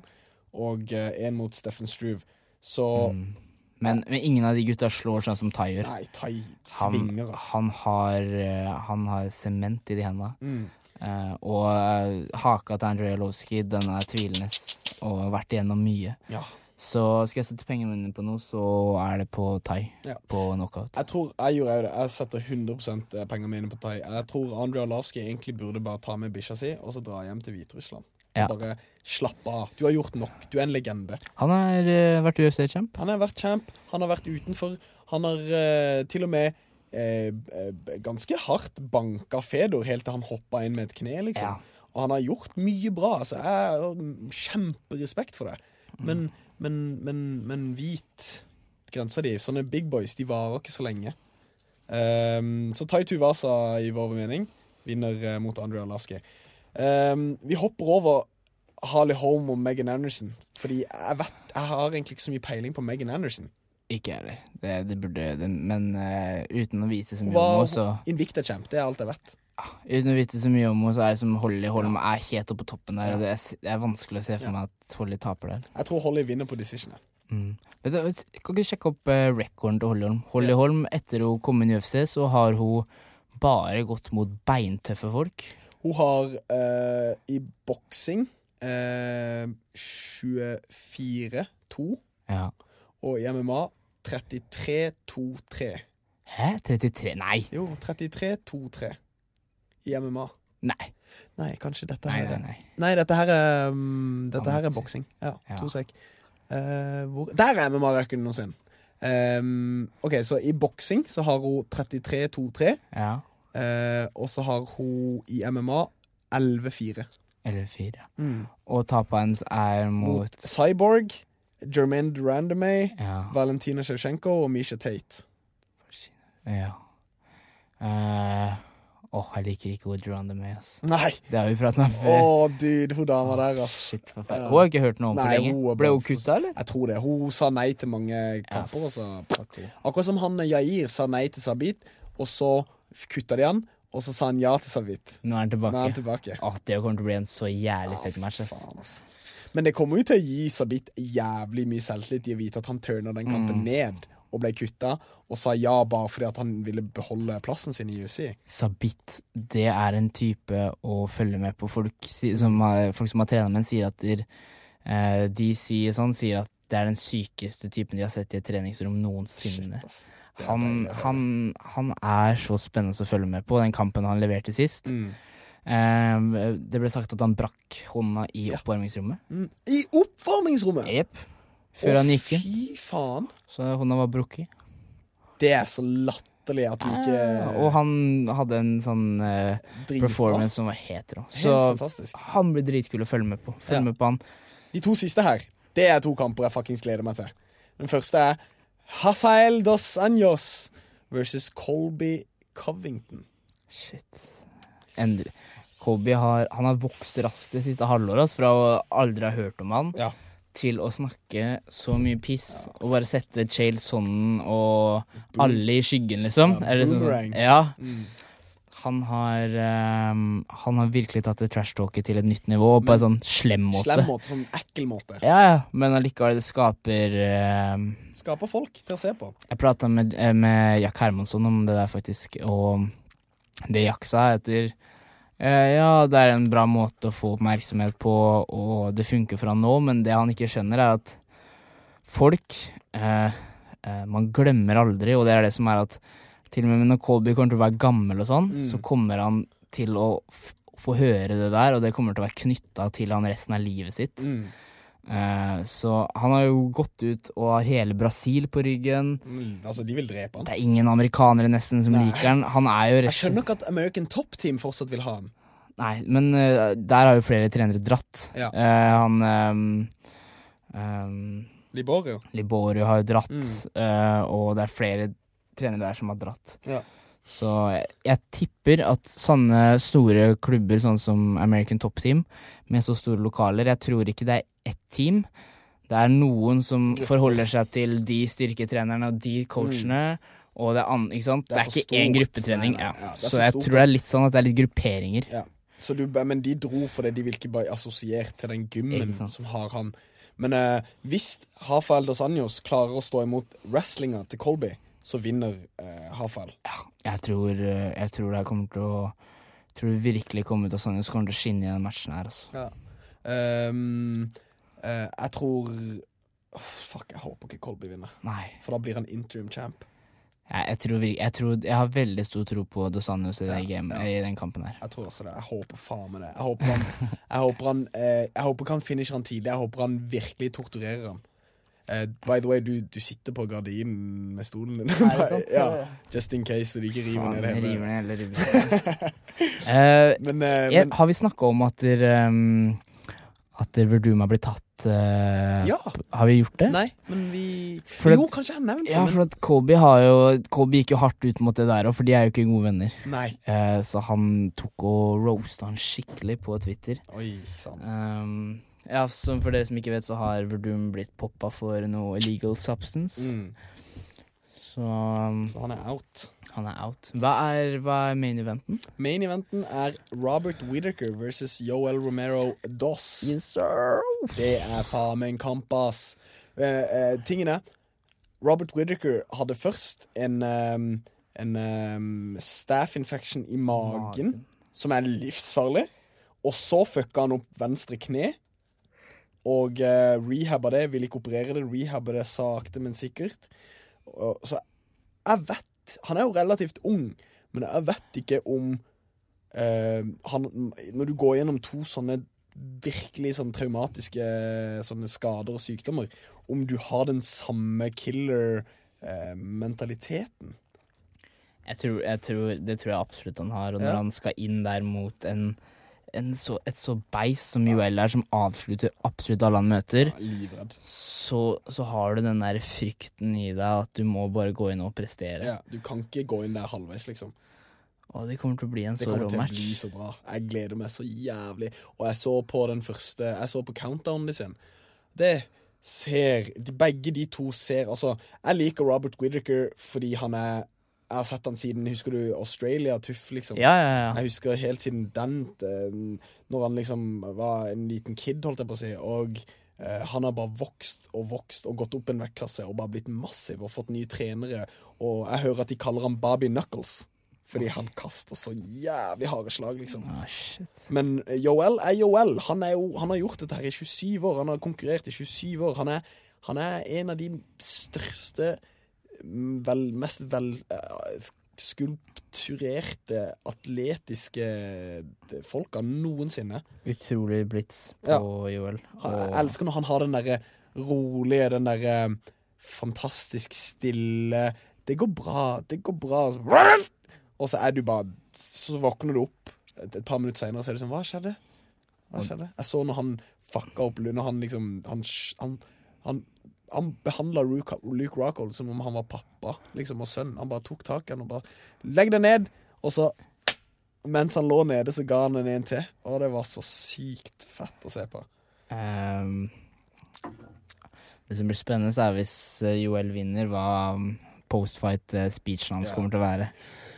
og eh, en mot Steffen Struve. Så Mm. Men, men ingen av de gutta slår sånn som Tai gjør. Nei, Tai svinger, ass. han har eh, Han har sement i de hendene. Mm. Eh, og eh, haka til Andrej Lovskij, den er tvilende og har vært igjennom mye. Ja. Så skal jeg sette pengene mine på noe, så er det på Tai. Ja. På knockout. Jeg tror, jeg gjorde jo det. Jeg setter 100 pengene mine på Tai. Jeg tror Andrej Lovskij egentlig burde bare ta med bikkja si og så dra hjem til Hviterussland. Ja. Bare slappe av. Du har gjort nok. Du er en legende. Han har uh, vært UFC-champ. Han har vært champ, han har vært utenfor. Han har uh, til og med eh, eh, ganske hardt banka Fedor helt til han hoppa inn med et kne, liksom. Ja. Og han har gjort mye bra. Altså, jeg har kjemperespekt for det. Men, men, men, men hvit grensa di. Sånne big boys, de varer ikke så lenge. Um, så Tai Tuvasa, i vår mening, vinner eh, mot Andrej Arlavskij. Um, vi hopper over Harley Holm og Megan Anderson. Fordi jeg vet Jeg har egentlig ikke så mye peiling på Megan Anderson. Ikke jeg heller. Det, det burde det, Men uh, uten å vite så mye Hva, om henne, så Invicta champ, det er alt jeg vet. Uten å vite så mye om henne, så er det som Holly Holm er helt oppe på toppen der. Ja. det er, det er vanskelig å se for Ja. meg at Holly taper der. Jeg tror Holly vinner på decision. jeg. Mm. Vet du, kan ikke sjekke opp uh, recorden til Holly Holm? Holly Holm, etter hun kom inn i UFC, så har hun bare gått mot beintøffe folk. Hun har eh, i boksing eh, 24-2, Ja. og i MMA 33-2-3. Hæ? 33? Nei! Jo, 33-2-3 i MMA. Nei. Nei, kanskje dette her nei, nei. Nei, dette her er um, Dette her er boksing. Ja, Ja. to sek. Eh, hvor Der er MMA-rekorden sin. Um, OK, så i boksing så har hun 33-2-3. Ja. eh, og så har hun i MMA 11-4. Eller fire. Og taperen er mot, Mot Cyborg, Jermaine Durandamay, Ja. Valentina Shevchenko og Misha Tate. ja. Uh, Åh, jeg liker ikke Woody Ronda med, ass. Nei! Det har vi pratet om Å, oh, dude, hun dama der, ass. Shit. Ja. Hun har ikke hørt noe om på lenge. hun Ble hun kutta, eller? Jeg tror det. Hun sa nei til mange kamper. Ja, Akkurat som han Jair sa nei til Sabit, og så kutta de han, og så sa han ja til Sabit. Nå er han tilbake. Nå er han tilbake. Åh, det kommer til å bli en så jævlig fett match. Faen, ass. Men det kommer jo til å gi Sabit jævlig mye selvtillit i å vite at han turna den kampen Mm. ned og ble kutta, og sa ja bare fordi at han ville beholde plassen sin i UC. Sabit, det er en type å følge med på. Folk, som har, folk som har trena med ham, sier at der, eh, de sier sånn, sier at det er den sykeste typen de har sett i et treningsrom noensinne. Shit, ass. Han, han, han er så spennende å følge med på, den kampen han leverte sist. Mm. Um, det ble sagt at han brakk hånda i Ja. oppvarmingsrommet. Mm. I oppvarmingsrommet! Jepp. Før Å, han gikk inn. Fy faen. Så hånda var brukket. Det er så latterlig at du ikke Og han hadde en sånn uh, performance som var het rå. Så fantastisk. han blir dritkul å følge med på. Følg Ja. med på han. De to siste her, det er to kamper jeg fuckings gleder meg til. Den første er Rafael dos Anjos versus Colby Covington. Shit. Endelig. Colby har, han har vokst raskt det siste halvåret, fra å aldri ha hørt om han, Ja. til å snakke så mye piss, og bare sette Chael Sonnen og alle i skyggen, liksom. Ja, Eller sånn- boomerang. ja. Mm. Han har um, Han har virkelig tatt det trash-talket til et nytt nivå, på en sånn slem måte. Slem måte, sånn ekkel måte. Ja, ja, men allikevel, det skaper um, Skaper folk til å se på. Jeg prata med, eh, med Jack Hermansson om det der, faktisk, og det Jack sa, heter uh, Ja, det er en bra måte å få oppmerksomhet på, og det funker for han nå, men det han ikke skjønner, er at folk uh, uh, Man glemmer aldri, og det er det som er at til og med når Colby kommer til å være gammel og sånn, Mm. så kommer han til å få høre det der, og det kommer til å være knytta til han resten av livet sitt. Mm. Uh, så han har jo gått ut og har hele Brasil på ryggen. Mm, Altså, de vil drepe han. Det er ingen amerikanere nesten som Nei. liker han. Han jo Jeg skjønner ikke at American Top Team fortsatt vil ha han. Nei, men uh, der har jo flere trenere dratt. Ja. Uh, han um, um, Liborio. Liborio har jo dratt, Mm. og det er flere trenere der som har dratt. Ja. Så jeg, jeg tipper at sånne store klubber, sånn som American Top Team, med så store lokaler Jeg tror ikke det er ett team. Det er noen som forholder seg til de styrketrenerne og de coachene. Og det er, an, ikke sant? Det Det er er, ikke én gruppetrening. Nei, nei, Ja. ja, er så så jeg stort, tror det er litt sånn at det er litt grupperinger. Ja. Så du, men de dro fordi de vil ikke bare assosiert til den gymmen som har han. Men eh, hvis Rafael dos Anjos klarer å stå imot wrestlinga til Colby, så vinner eh, Hafal. Ja, jeg tror, eh, jeg tror det kommer til å jeg tror det virkelig kommer til å sånn, så kommer til å skinne i den matchen her. Altså. Ja. Um, uh, jeg tror oh, Fuck, jeg håper ikke Colby vinner, Nei. for da blir han interim champ. Jeg, jeg, tror, jeg, tror, jeg har veldig stor tro på Dos Anjos i, Ja, ja. i den kampen her. Jeg tror også det. Jeg håper faen meg det. Jeg håper han, jeg håper han, eh, jeg håper han finisher han tidlig. Jeg håper han virkelig torturerer han. Eh, by the way, du, du sitter på gardinen med stolen din. ja, just in case så de ikke river ned hele. uh, men har vi snakka om at dere um, at der Verdum har blitt tatt uh, Ja. Har vi gjort det? Nei, men vi For Jo, at- kanskje jeg har nevnt det, Ja, for at Kobe har jo Kobe gikk jo hardt ut mot det der òg, for de er jo ikke gode venner. Nei. uh, så han tok og roasta han skikkelig på Twitter. Oi sant Um, ja, som For dere som ikke vet, så har Verdum blitt poppa for noe illegal substance. Mm. Så um, Så han er out. han er out. Hva er, hva er main eventen? Main eventen er Robert Whittaker versus Joel Romero Doss. sir. Det er faen meg en kamp, ass. Uh, uh, tingen er Robert Whittaker hadde først en, um, en um, staff infection i magen, som er livsfarlig. Og så fucka han opp venstre kne. Og uh, rehabba det. Ville ikke operere det. Rehabba det sakte, men sikkert. Og, så jeg vet Han er jo relativt ung, men jeg vet ikke om eh, han, Når du går gjennom to sånne virkelig sånn traumatiske sånne skader og sykdommer, om du har den samme killer-mentaliteten. Jeg tror, jeg tror, det tror jeg absolutt han har. Og når Ja. han skal inn der mot en så, et så beist som Joel er, som avslutter absolutt alle han møter, ja, så, så har du den der frykten i deg at du må bare gå inn og prestere. Ja, du kan ikke gå inn der halvveis, liksom. Og det kommer til å bli en Det kommer til å bli så bra. Jeg gleder meg så jævlig. Og jeg så på den første Jeg så på countdownen sin. Det ser de, Begge de to ser Altså, jeg liker Robert Whittaker fordi han er Jeg har sett han siden Husker du Australia Tuff, liksom? Ja, ja, ja. Jeg husker helt siden den, eh, når han liksom var en liten kid, holdt jeg på å si. Og eh, han har bare vokst og vokst og gått opp en vektklasse og bare blitt massiv og fått nye trenere. Og jeg hører at de kaller han Bobby Knuckles. Fordi han kaster så jævlig harde slag, liksom. Ah. Men eh, Joel er Joel. Han, er jo, han har gjort dette her i 27 år. Han har konkurrert i 27 år. Han er, han er en av de største, vel, mest vel eh, skulpturerte, atletiske eh, folka noensinne. Utrolig blitz på Ja. Joel. Og- jeg elsker når han har den derre rolige, den derre fantastisk stille Det går bra, det går bra. Og så er du bare Så våkner du opp et, et par minutter senere, og så er du sånn Hva skjedde? Hva skjedde? Jeg så når han fucka opp Når han liksom Han, han, han, han behandla Luke, Rockhold som om han var pappa liksom, og sønn. Han bare tok tak i han og bare Legg deg ned! Og så mens han lå nede, så ga han en en til. Og det var så sykt fett å se på. Um, det som blir spennende, er hvis eh, Joel vinner, hva um, postfight-speechen hans yeah. kommer til å være.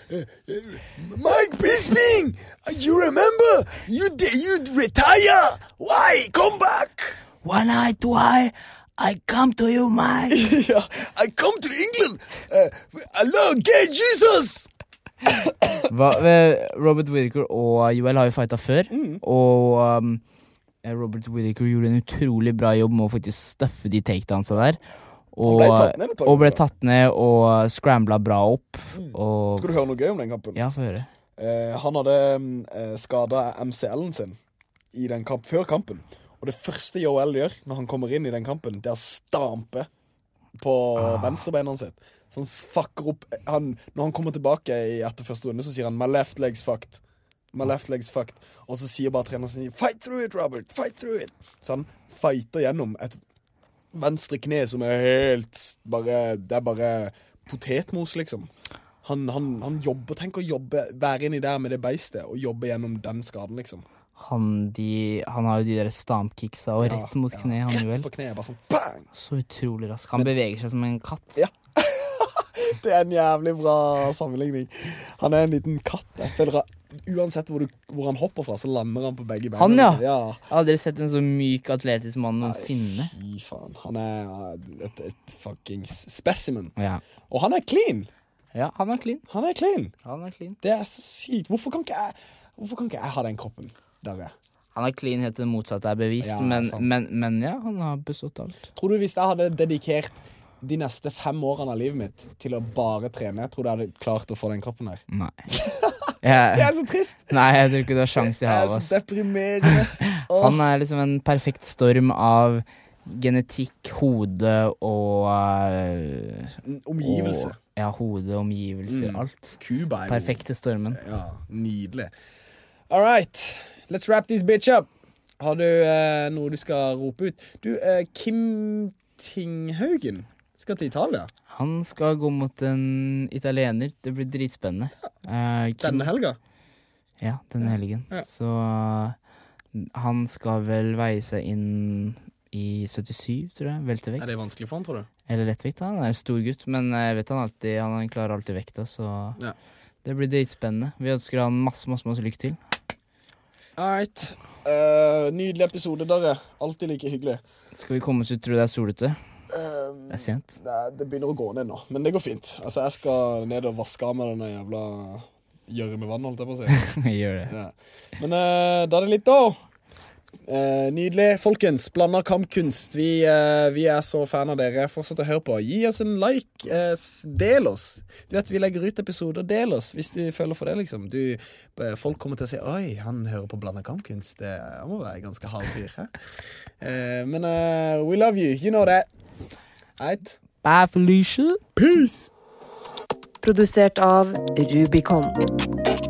Mike Bisping! You remember? You you retire! Why? Come back! One night, why? I come to you, man. yeah, I come to England. Uh, hello, gay Jesus! Hva, eh, Robert Whittaker og Joel har jo fighta før, Mm. og um, eh, Robert Whittaker gjorde en utrolig bra jobb med å faktisk støffe de takedownsa der. Og, ble ned og ble tatt ned og scrambla bra opp. Og Skal du høre noe gøy om den kampen? Ja, få høre. Eh, han hadde uh, skada MCL-en sin i den kamp, før kampen. Og det første Joel gjør når han kommer inn i den kampen, det er å stampe på venstrebeinet sitt. Så han fucker opp han, Når han kommer tilbake i etter første runde, så sier han 'my left leg's fucked'. My left leg's fucked. Og så sier bare treneren sin 'fight through it, Robert'. Fight through it. Så han fighter gjennom et venstre kne som er helt bare Det er bare potetmos, liksom. Han, han, han jobber, Tenk å jobbe, være inni der med det beistet og jobbe gjennom den skaden, liksom. Han, de, han har jo de der stampkicksa og rett mot Ja, kneet, han Rett Joel. på kneet, bare sånn bang! Så utrolig rask. Han beveger seg som en katt. Ja. Det er en jævlig bra sammenligning. Han er en liten katt. Jeg føler at Uansett hvor, du, hvor han hopper fra, så lander han på begge beina. Han, ja. ja. Jeg har aldri sett en så myk, atletisk mann noensinne. Fy faen. Han er et, et fuckings specimen. Ja. Og han er clean! ja, han er clean. Han er clean. Han er clean. Det er så sykt. Hvorfor kan ikke jeg, hvorfor kan ikke jeg ha den kroppen der jeg er? Han er clean helt til det motsatte er bevist, Ja, men, men, men ja, han har bestått alt. Tror du hvis jeg hadde dedikert de neste fem årene av livet mitt til å bare trene, tror du jeg hadde klart å få den kroppen her? Nei. Det er så trist! nei, jeg tror ikke du har sjans i Det er så deprimerende. Åh. Han er liksom en perfekt storm av genetikk, hode og uh, Omgivelse. Og, ja, hode, omgivelser, Mm. alt. Cuba er Perfekte stormen. Ja, nydelig. All right, let's wrap this bitch up. Har du eh, noe du skal rope ut? Du, eh, Kim Tinghaugen skal til Italia Han skal gå mot en italiener. Det blir dritspennende. Eh, Kim- denne helga. Ja, denne helgen. Ja. Så uh, han skal vel veie seg inn i 77, tror jeg. Veltevekt. Er det vanskelig for han, tror du? Eller lettvekt. Han er en stor gutt, men jeg vet han alltid Han klarer alltid vekta, så Ja. det blir dritspennende. Vi ønsker han masse, masse, masse lykke til. All right. Eh, nydelig episode, dere. Alltid like hyggelig. Skal vi komme oss ut? Tror du det er solete? Um, Det er sent. nei, det begynner å gå ned nå, men det går fint. Altså, Jeg skal ned og vaske av meg denne jævla gjørmevannet, holdt jeg på å si. Gjør det. Ja. Men uh, da er det litt, da. Eh, nydelig. Folkens, blanda kampkunst. Vi, eh, vi er så fan av dere. Fortsett å høre på. Gi oss en like. eh, del oss. Du vet, Vi legger ut episoder. Del oss hvis du føler for det. liksom du, eh, Folk kommer til å si 'oi, han hører på blanda kampkunst'. Det han må være en ganske hard fyr. Eh, men eh, we love you. You know that. Right? Bye, Felicia. Peace! Produsert av Rubicon.